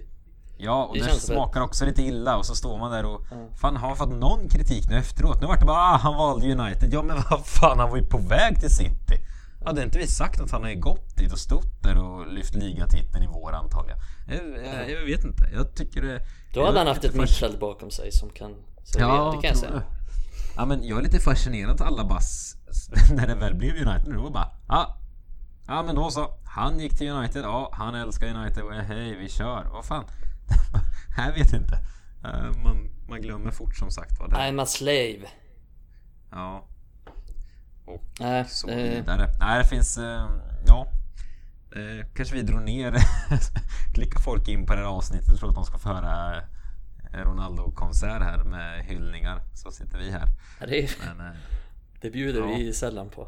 Ja, och Det det, smakar också lite illa och så står man där och fan har han fått någon kritik nu efteråt? Nu vart det bara ah, han valde United. Ja men vad fan han var ju på väg till City. Hade inte vi sagt att han har gått dit och stått där och lyft ligatiteln i vår antagligen? Jag, jag, jag vet inte. Jag tycker det... Då jag hade han haft ett mittfält bakom sig som kan servera. det kan jag säga. Ja men jag är lite fascinerad att alla bara s- när det väl blev United nu och bara ja, ja men då så. Han gick till United, ja han älskar United och hej vi kör. Vad fan. jag vet inte. Eh, Man, man glömmer fort som sagt vad det I'm a slave. Ja. Och Nej, så eh, vidare. Nej det finns, eh, ja. Eh, kanske vi drog ner, klickar folk in på det här avsnittet och tror att de ska få höra Ronaldo-konsert här med hyllningar. Så sitter vi här. ja, det, är- Men det bjuder Ja. vi sällan på.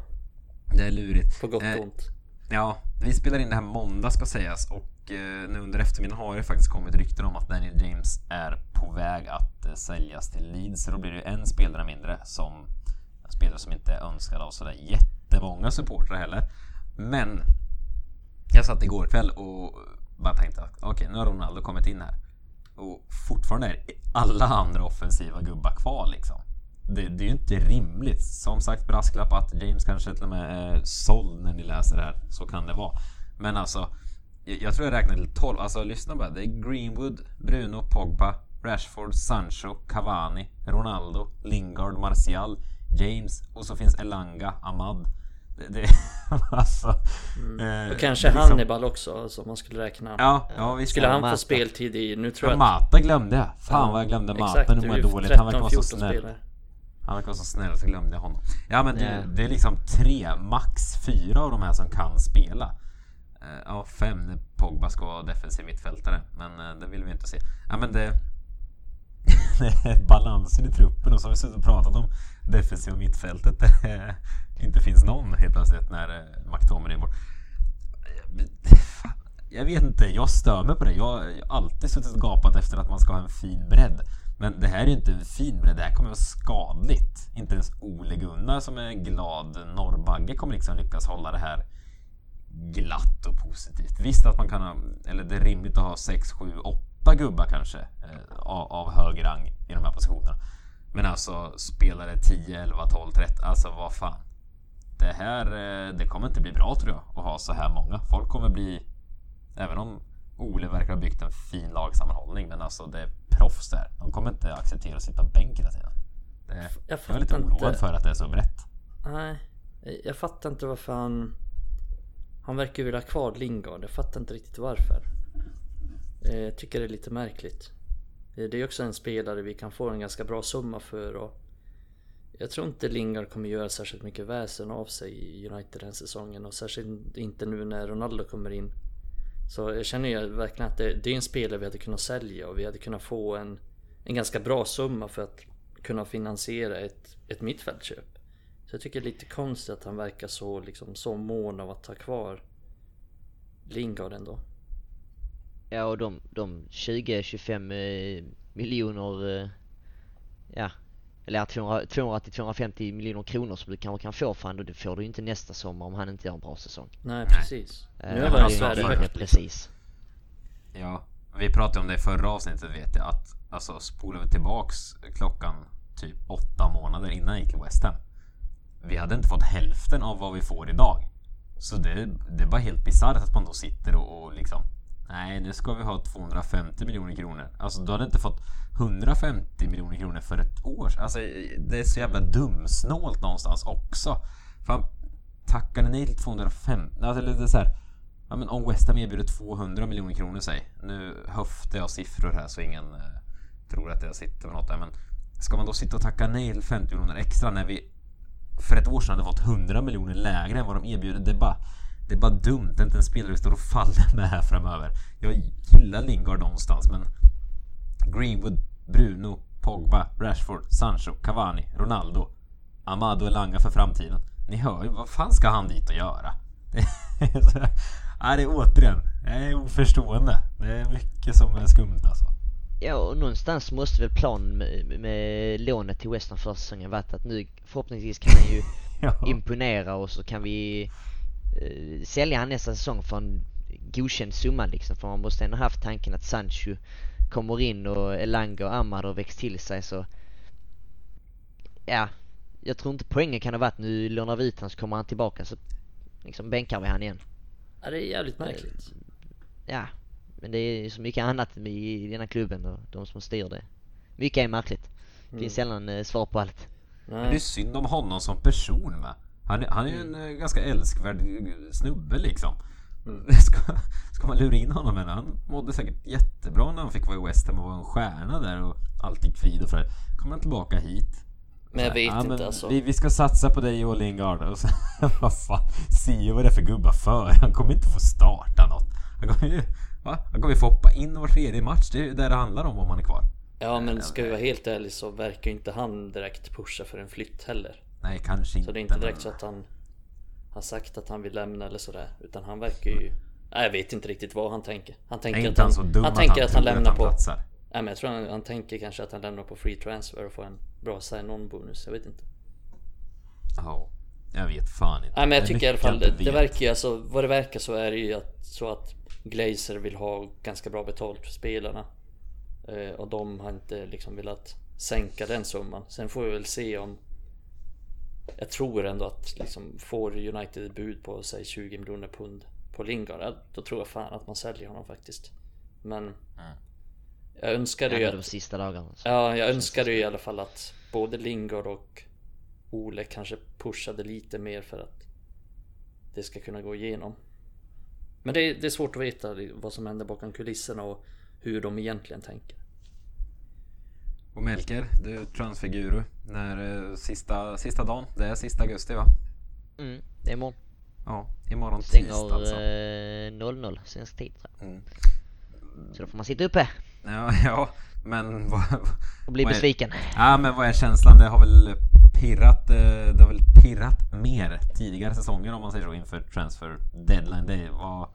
det är lurigt. På gott och ont. Ja, vi spelar in det här måndag ska sägas och eh, nu under eftermiddagen har det faktiskt kommit rykten om att Daniel James är på väg att eh, säljas till Leeds. Så då blir det en spelare mindre som spelare som inte är önskad av sådär jättemånga supportrar heller. Men jag satt igår kväll och bara tänkte att okej, nu har Ronaldo kommit in här. Och fortfarande är alla andra offensiva gubbar kvar liksom. Det, det är ju inte rimligt. Som sagt brasklapp att James kanske till och med är såld när ni läser det här. Så kan det vara. Men alltså, jag, jag tror jag räknade till 12. Alltså lyssna bara. Det är Greenwood, Bruno, Pogba, Rashford, Sancho, Cavani, Ronaldo, Lingard, Martial, James och så finns Elanga, Ahmad. Det, det, alltså, eh, Mm. Och kanske liksom- Hannibal också, alltså, om man skulle räkna. Ja, ja visst. Skulle han Mata. få speltid i, nu tror Ja, jag Mata glömde jag. Fan Ja, vad jag glömde Mata exakt, nu mår är jag dåligt. Han verkar vara så 13-14 snäll. spelare. Han verkar vara så snäll så glömde jag honom. Ja men det, det är liksom tre, max fyra av de här som kan spela. Eh, Ja, fem när Pogba ska vara defensiv mittfältare. Men eh, det vill vi inte se. Ja men det... balansen i truppen och så har vi suttit och pratat om defensiva mittfältet det inte finns någon helt plötsligt när eh, McTominay är bort. Jag vet inte, jag stör mig på det. Jag har alltid suttit och gapat efter att man ska ha en fin bredd. Men det här är ju inte en fin bredd, det här kommer vara skadligt. Inte ens Ole Gunnar som är glad norrbagge kommer liksom lyckas hålla det här glatt och positivt. Visst att man kan ha, eller det är rimligt att ha 6, 7, 8 gubbar kanske eh, av, av hög rang i de här positionerna. Men alltså spelare 10, 11, 12, 13, alltså vad fan. Det här, eh, det kommer inte bli bra tror jag att ha så här många. Folk kommer bli, även om Ole verkar ha byggt en fin lagsammanhållning men alltså det är proffs där. De kommer inte acceptera att sitta bänk hela tiden. Det, Jag jag är lite oroad inte. för att det är så brett. Nej, jag fattar inte varför han... Han verkar vilja ha kvar Lingard. Jag fattar inte riktigt varför. Eh, Jag tycker det är lite märkligt. Eh, det är också en spelare vi kan få en ganska bra summa för och jag tror inte Lingard kommer göra särskilt mycket väsen av sig i United den säsongen och särskilt inte nu när Ronaldo kommer in. Så jag känner ju verkligen att det, det är en spelare vi hade kunnat sälja och vi hade kunnat få en, en ganska bra summa för att kunna finansiera ett, ett mittfältköp. Så jag tycker det är lite konstigt att han verkar så, liksom, så mån av att ha kvar Lingard ändå. Ja och de, de 20-25 eh, miljoner, eh, ja, eller 200-250 miljoner kronor som du kanske kan få för honom, det får du ju inte nästa sommar om han inte gör en bra säsong. Nej precis. Eh, Nu alltså, Sverige för- högt liksom. Precis. Ja, vi pratade om det i förra avsnittet vet jag att alltså spolar vi tillbaks klockan typ åtta månader innan jag gick till West Ham. Vi hade inte fått hälften av vad vi får idag. Så det, det är bara helt bisarrt att man då sitter och, och liksom Nej, nu ska vi ha 250 miljoner kronor. Alltså du hade inte fått 150 miljoner kronor för ett år sedan. Alltså det är så jävla dumsnålt någonstans också. Fan, tackade ni nej till 250? Alltså det är så här. Ja, men om West Ham erbjuder 200 miljoner kronor säg. Nu höftar jag siffror här så ingen eh, tror att jag sitter med något där. Men ska man då sitta och tacka nej till 50 miljoner extra när vi för ett år sedan hade fått 100 miljoner lägre än vad de erbjuder? Det är bara, det är bara dumt. Det är inte en spelare vi står och faller med här framöver. Jag gillar Lingard någonstans men Greenwood, Bruno, Pogba, Rashford, Sancho, Cavani, Ronaldo, Amado Elanga för framtiden. Ni hör ju, vad fan ska han dit och göra? Det är, så, ja, det är återigen, jag är oförstående. Det är mycket som är skumt alltså. Ja och någonstans måste väl planen med, med lånet till West Ham förra säsongen varit att nu förhoppningsvis kan han ju Ja. imponera och så kan vi sälja han nästa säsong för en godkänd summa liksom. För man måste ändå haft tanken att Sancho kommer in och Elanga och Ahmad har växt till sig så ja, jag tror inte poängen kan ha varit nu lånar vi ut han så kommer han tillbaka så liksom bänkar vi han igen. Ja, det är jävligt märkligt. Ja, men det är så mycket annat i denna klubben och de som styr det. Mycket är märkligt. Det finns sällan eh, svar på allt. Men det är Nej. synd om honom som person med. Han är, han är ju en eh, ganska älskvärd snubbe liksom. Ska, ska man lura in honom? Men han mådde säkert jättebra när han fick vara i West Ham och vara en stjärna där och allt gick frid och fröjd. Kommer han tillbaka hit? Men jag vet ja, inte men alltså. Vi, vi ska satsa på dig och Lingard. Och så, vad fan, se vad det är för gubbar för. Han kommer inte få starta något. Han kommer ju va? Han kommer ju få hoppa in var tredje match. Det är ju det det handlar om om han är kvar. Ja men ska vi vara helt ärliga så verkar inte han direkt pusha för en flytt heller. Nej, kanske inte. Så det är inte direkt så att han har sagt att han vill lämna eller sådär. Utan han verkar ju... Nej jag vet inte riktigt vad han tänker. Han Är tänker inte att han han, han, tänker han att han lämnar att på... han platsar? Nej men jag tror han, han tänker kanske att han lämnar på free transfer och får en bra sign-on bonus. Jag vet inte. Ja, jag vet fan inte. Nej men jag tycker i alla fall, det, det verkar ju alltså, vad det verkar så är det ju att, så att Glazer vill ha ganska bra betalt för spelarna. Eh, och de har inte liksom velat sänka den summan. Sen får vi väl se om Jag tror ändå att liksom får United bud på säg 20 miljoner pund på Lingard, då tror jag fan att man säljer honom faktiskt. Men jag önskade ju att de sista dagarna. Så. Ja, jag önskade ju i alla fall att både Lingard och Ole kanske pushade lite mer för att det ska kunna gå igenom. Men det är, det är svårt att veta vad som händer bakom kulisserna och hur de egentligen tänker. Och Melker, du är transfiguru. När eh, sista, sista dagen, det är sista augusti va? Mm, det är imorgon. Ja, imorgon tisdag alltså. eh, 00 svensk tid. Mm. Så då får man sitta uppe Ja, ja, men vad, och bli Vad är- besviken. ja, men vad är känslan? Det har väl pirrat, eh, det har väl pirrat mer tidigare säsonger om man säger så inför transfer deadline. Det var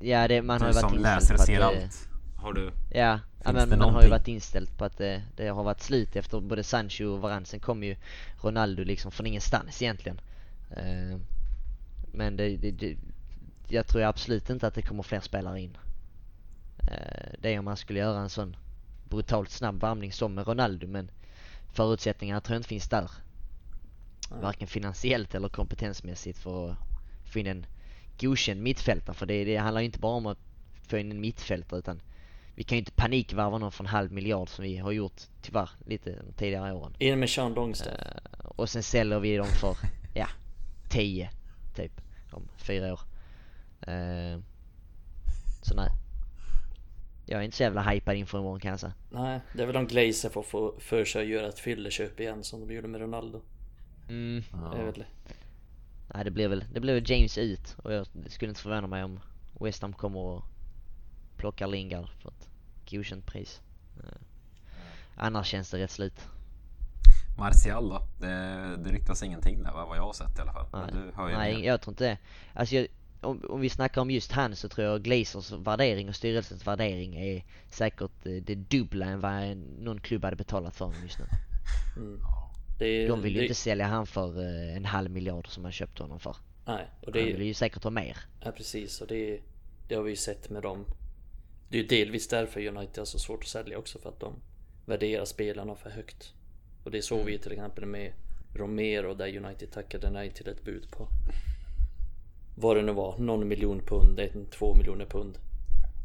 Ja, det, man har ju varit som på ser eh, allt. Har du? Ja, ja men man har ju varit inställd på att det, det har varit slut efter både Sancho och Varane. Sen kom ju Ronaldo liksom från ingenstans egentligen. Eh, men det, det, det, jag tror absolut inte att det kommer fler spelare in. Eh, det är om man skulle göra en sån brutalt snabb värmning som med Ronaldo men förutsättningarna tror jag inte finns där. Varken finansiellt eller kompetensmässigt för att få in en godkänd mittfältare. För det, det handlar ju inte bara om att få in en mittfältare utan vi kan ju inte panikvarva någon för en halv miljard som vi har gjort tyvärr lite de tidigare åren. In med Sean Longstaff. Eh, och sen säljer vi dem för, ja, 10 typ om fyra år. Eh, så nej. Jag är inte så jävla hypad inför imorgon kan jag säga. Nej, det är väl om Glazer får få för sig att göra ett fylleköp igen som de gjorde med Ronaldo. Mm. Det är väl Nej det blir väl, det blir väl James ut och jag det skulle inte förvåna mig om West Ham kommer och plockar Lingard för ett godkänt pris. Annars känns det rätt slut. Martial då? Det, det ryktas ingenting där va? vad jag har sett i alla fall. Nej, du hör ju Nej jag tror inte det. Alltså jag, om, om vi snackar om just han så tror jag Glazers värdering och styrelsens värdering är säkert eh, det dubbla än vad någon klubb hade betalat för honom just nu. mm. det De vill ju det, inte sälja han för eh, en halv miljard som man köpte honom för. Nej, och Han det vill är ju säkert ha mer. ja, precis och det, det har vi ju sett med dem. Det är ju delvis därför United har så svårt att sälja också för att de värderar spelarna för högt. Och det såg vi ju till exempel med Romero där United tackade nej till ett bud på vad det nu var, någon miljon pund, en, två miljoner pund.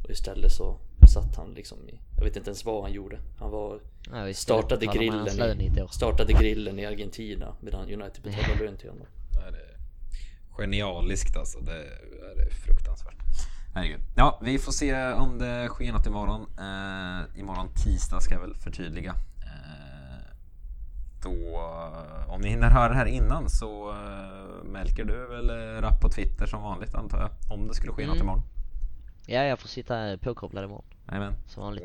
Och istället så satt han liksom i, jag vet inte ens vad han gjorde. Han var Ja, startade grillen, i, startade grillen i Argentina medan United betalade lön till honom. Ja, det är genialiskt alltså. Det är, det är fruktansvärt. Herregud. Ja, vi får se om det sker något imorgon. Eh, imorgon tisdag ska jag väl förtydliga. Eh, då, om ni hinner höra det här innan så eh, Melker du väl eh, rapp på Twitter som vanligt antar jag. Om det skulle ske något Mm. imorgon. Ja, jag får sitta påkopplad imorgon. Jajamän. Som vanligt.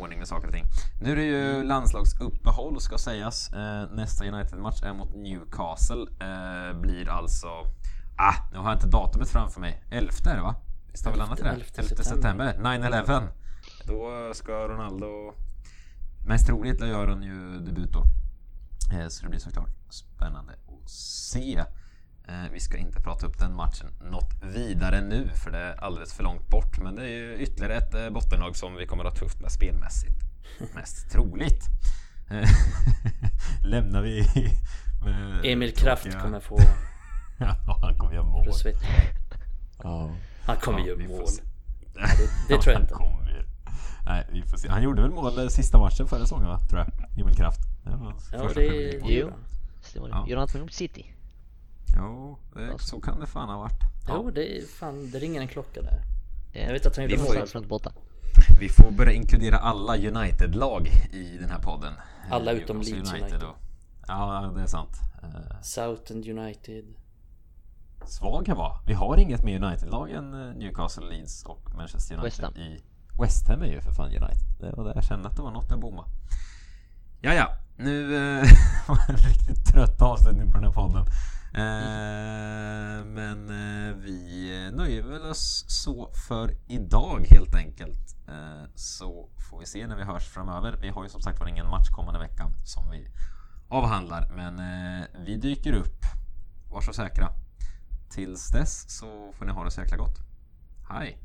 ordning med saker och ting. Nu är det ju landslagsuppehåll ska sägas. Eh, nästa United-match är mot Newcastle. Eh, blir alltså... Ah, nu har jag inte datumet framför mig. 11 är det va? Visst har vi landat i det? 11 11 september. 9-11. Då ska Ronaldo... Mest troligt gör han ju debut då. Eh, så det blir såklart spännande att se. Eh, Vi ska inte prata upp den matchen något vidare nu för det är alldeles för långt bort. Men det är ju ytterligare ett eh, bottenlag som vi kommer att ha tufft med spelmässigt. Mest troligt. Lämnar vi Emil Kraft kommer få ja, han kommer göra mål. Ja. Han kommer Ja, får mål. se. det- det tror jag inte. ju. Nej, vi får se. Han gjorde väl mål sista matchen förra säsongen va? Tror jag. Emil Kraft. Det var hans Ja, det gjorde han. Ja. Gjorde han inte mot City? Jo, det, så kan det fan ha varit. Jo, det är fan, det ringer en klocka där. Ja. Jag vet att han Vi gjorde får ju- mål. Långt borta. Vi får börja inkludera alla United-lag i den här podden. Alla Eh, utom Leeds United. och- Ja, det är sant. Eh, Southend United. Svag kan vara. Vi har inget mer United-lag än eh, Newcastle, Leeds och Manchester United West Ham. i... West Ham är ju för fan United. Det var där jag kände att det var något jag bommade. Ja, ja. Nu eh, var det en riktigt trött avslutning på den här podden. Eh, men eh, vi nöjer väl oss så för idag helt enkelt. Eh, så får vi se när vi hörs framöver. Vi har ju som sagt var ingen match kommande vecka som vi avhandlar. Men vi dyker upp. Var så säkra. Tills dess så får ni ha det så jäkla gott. Hej!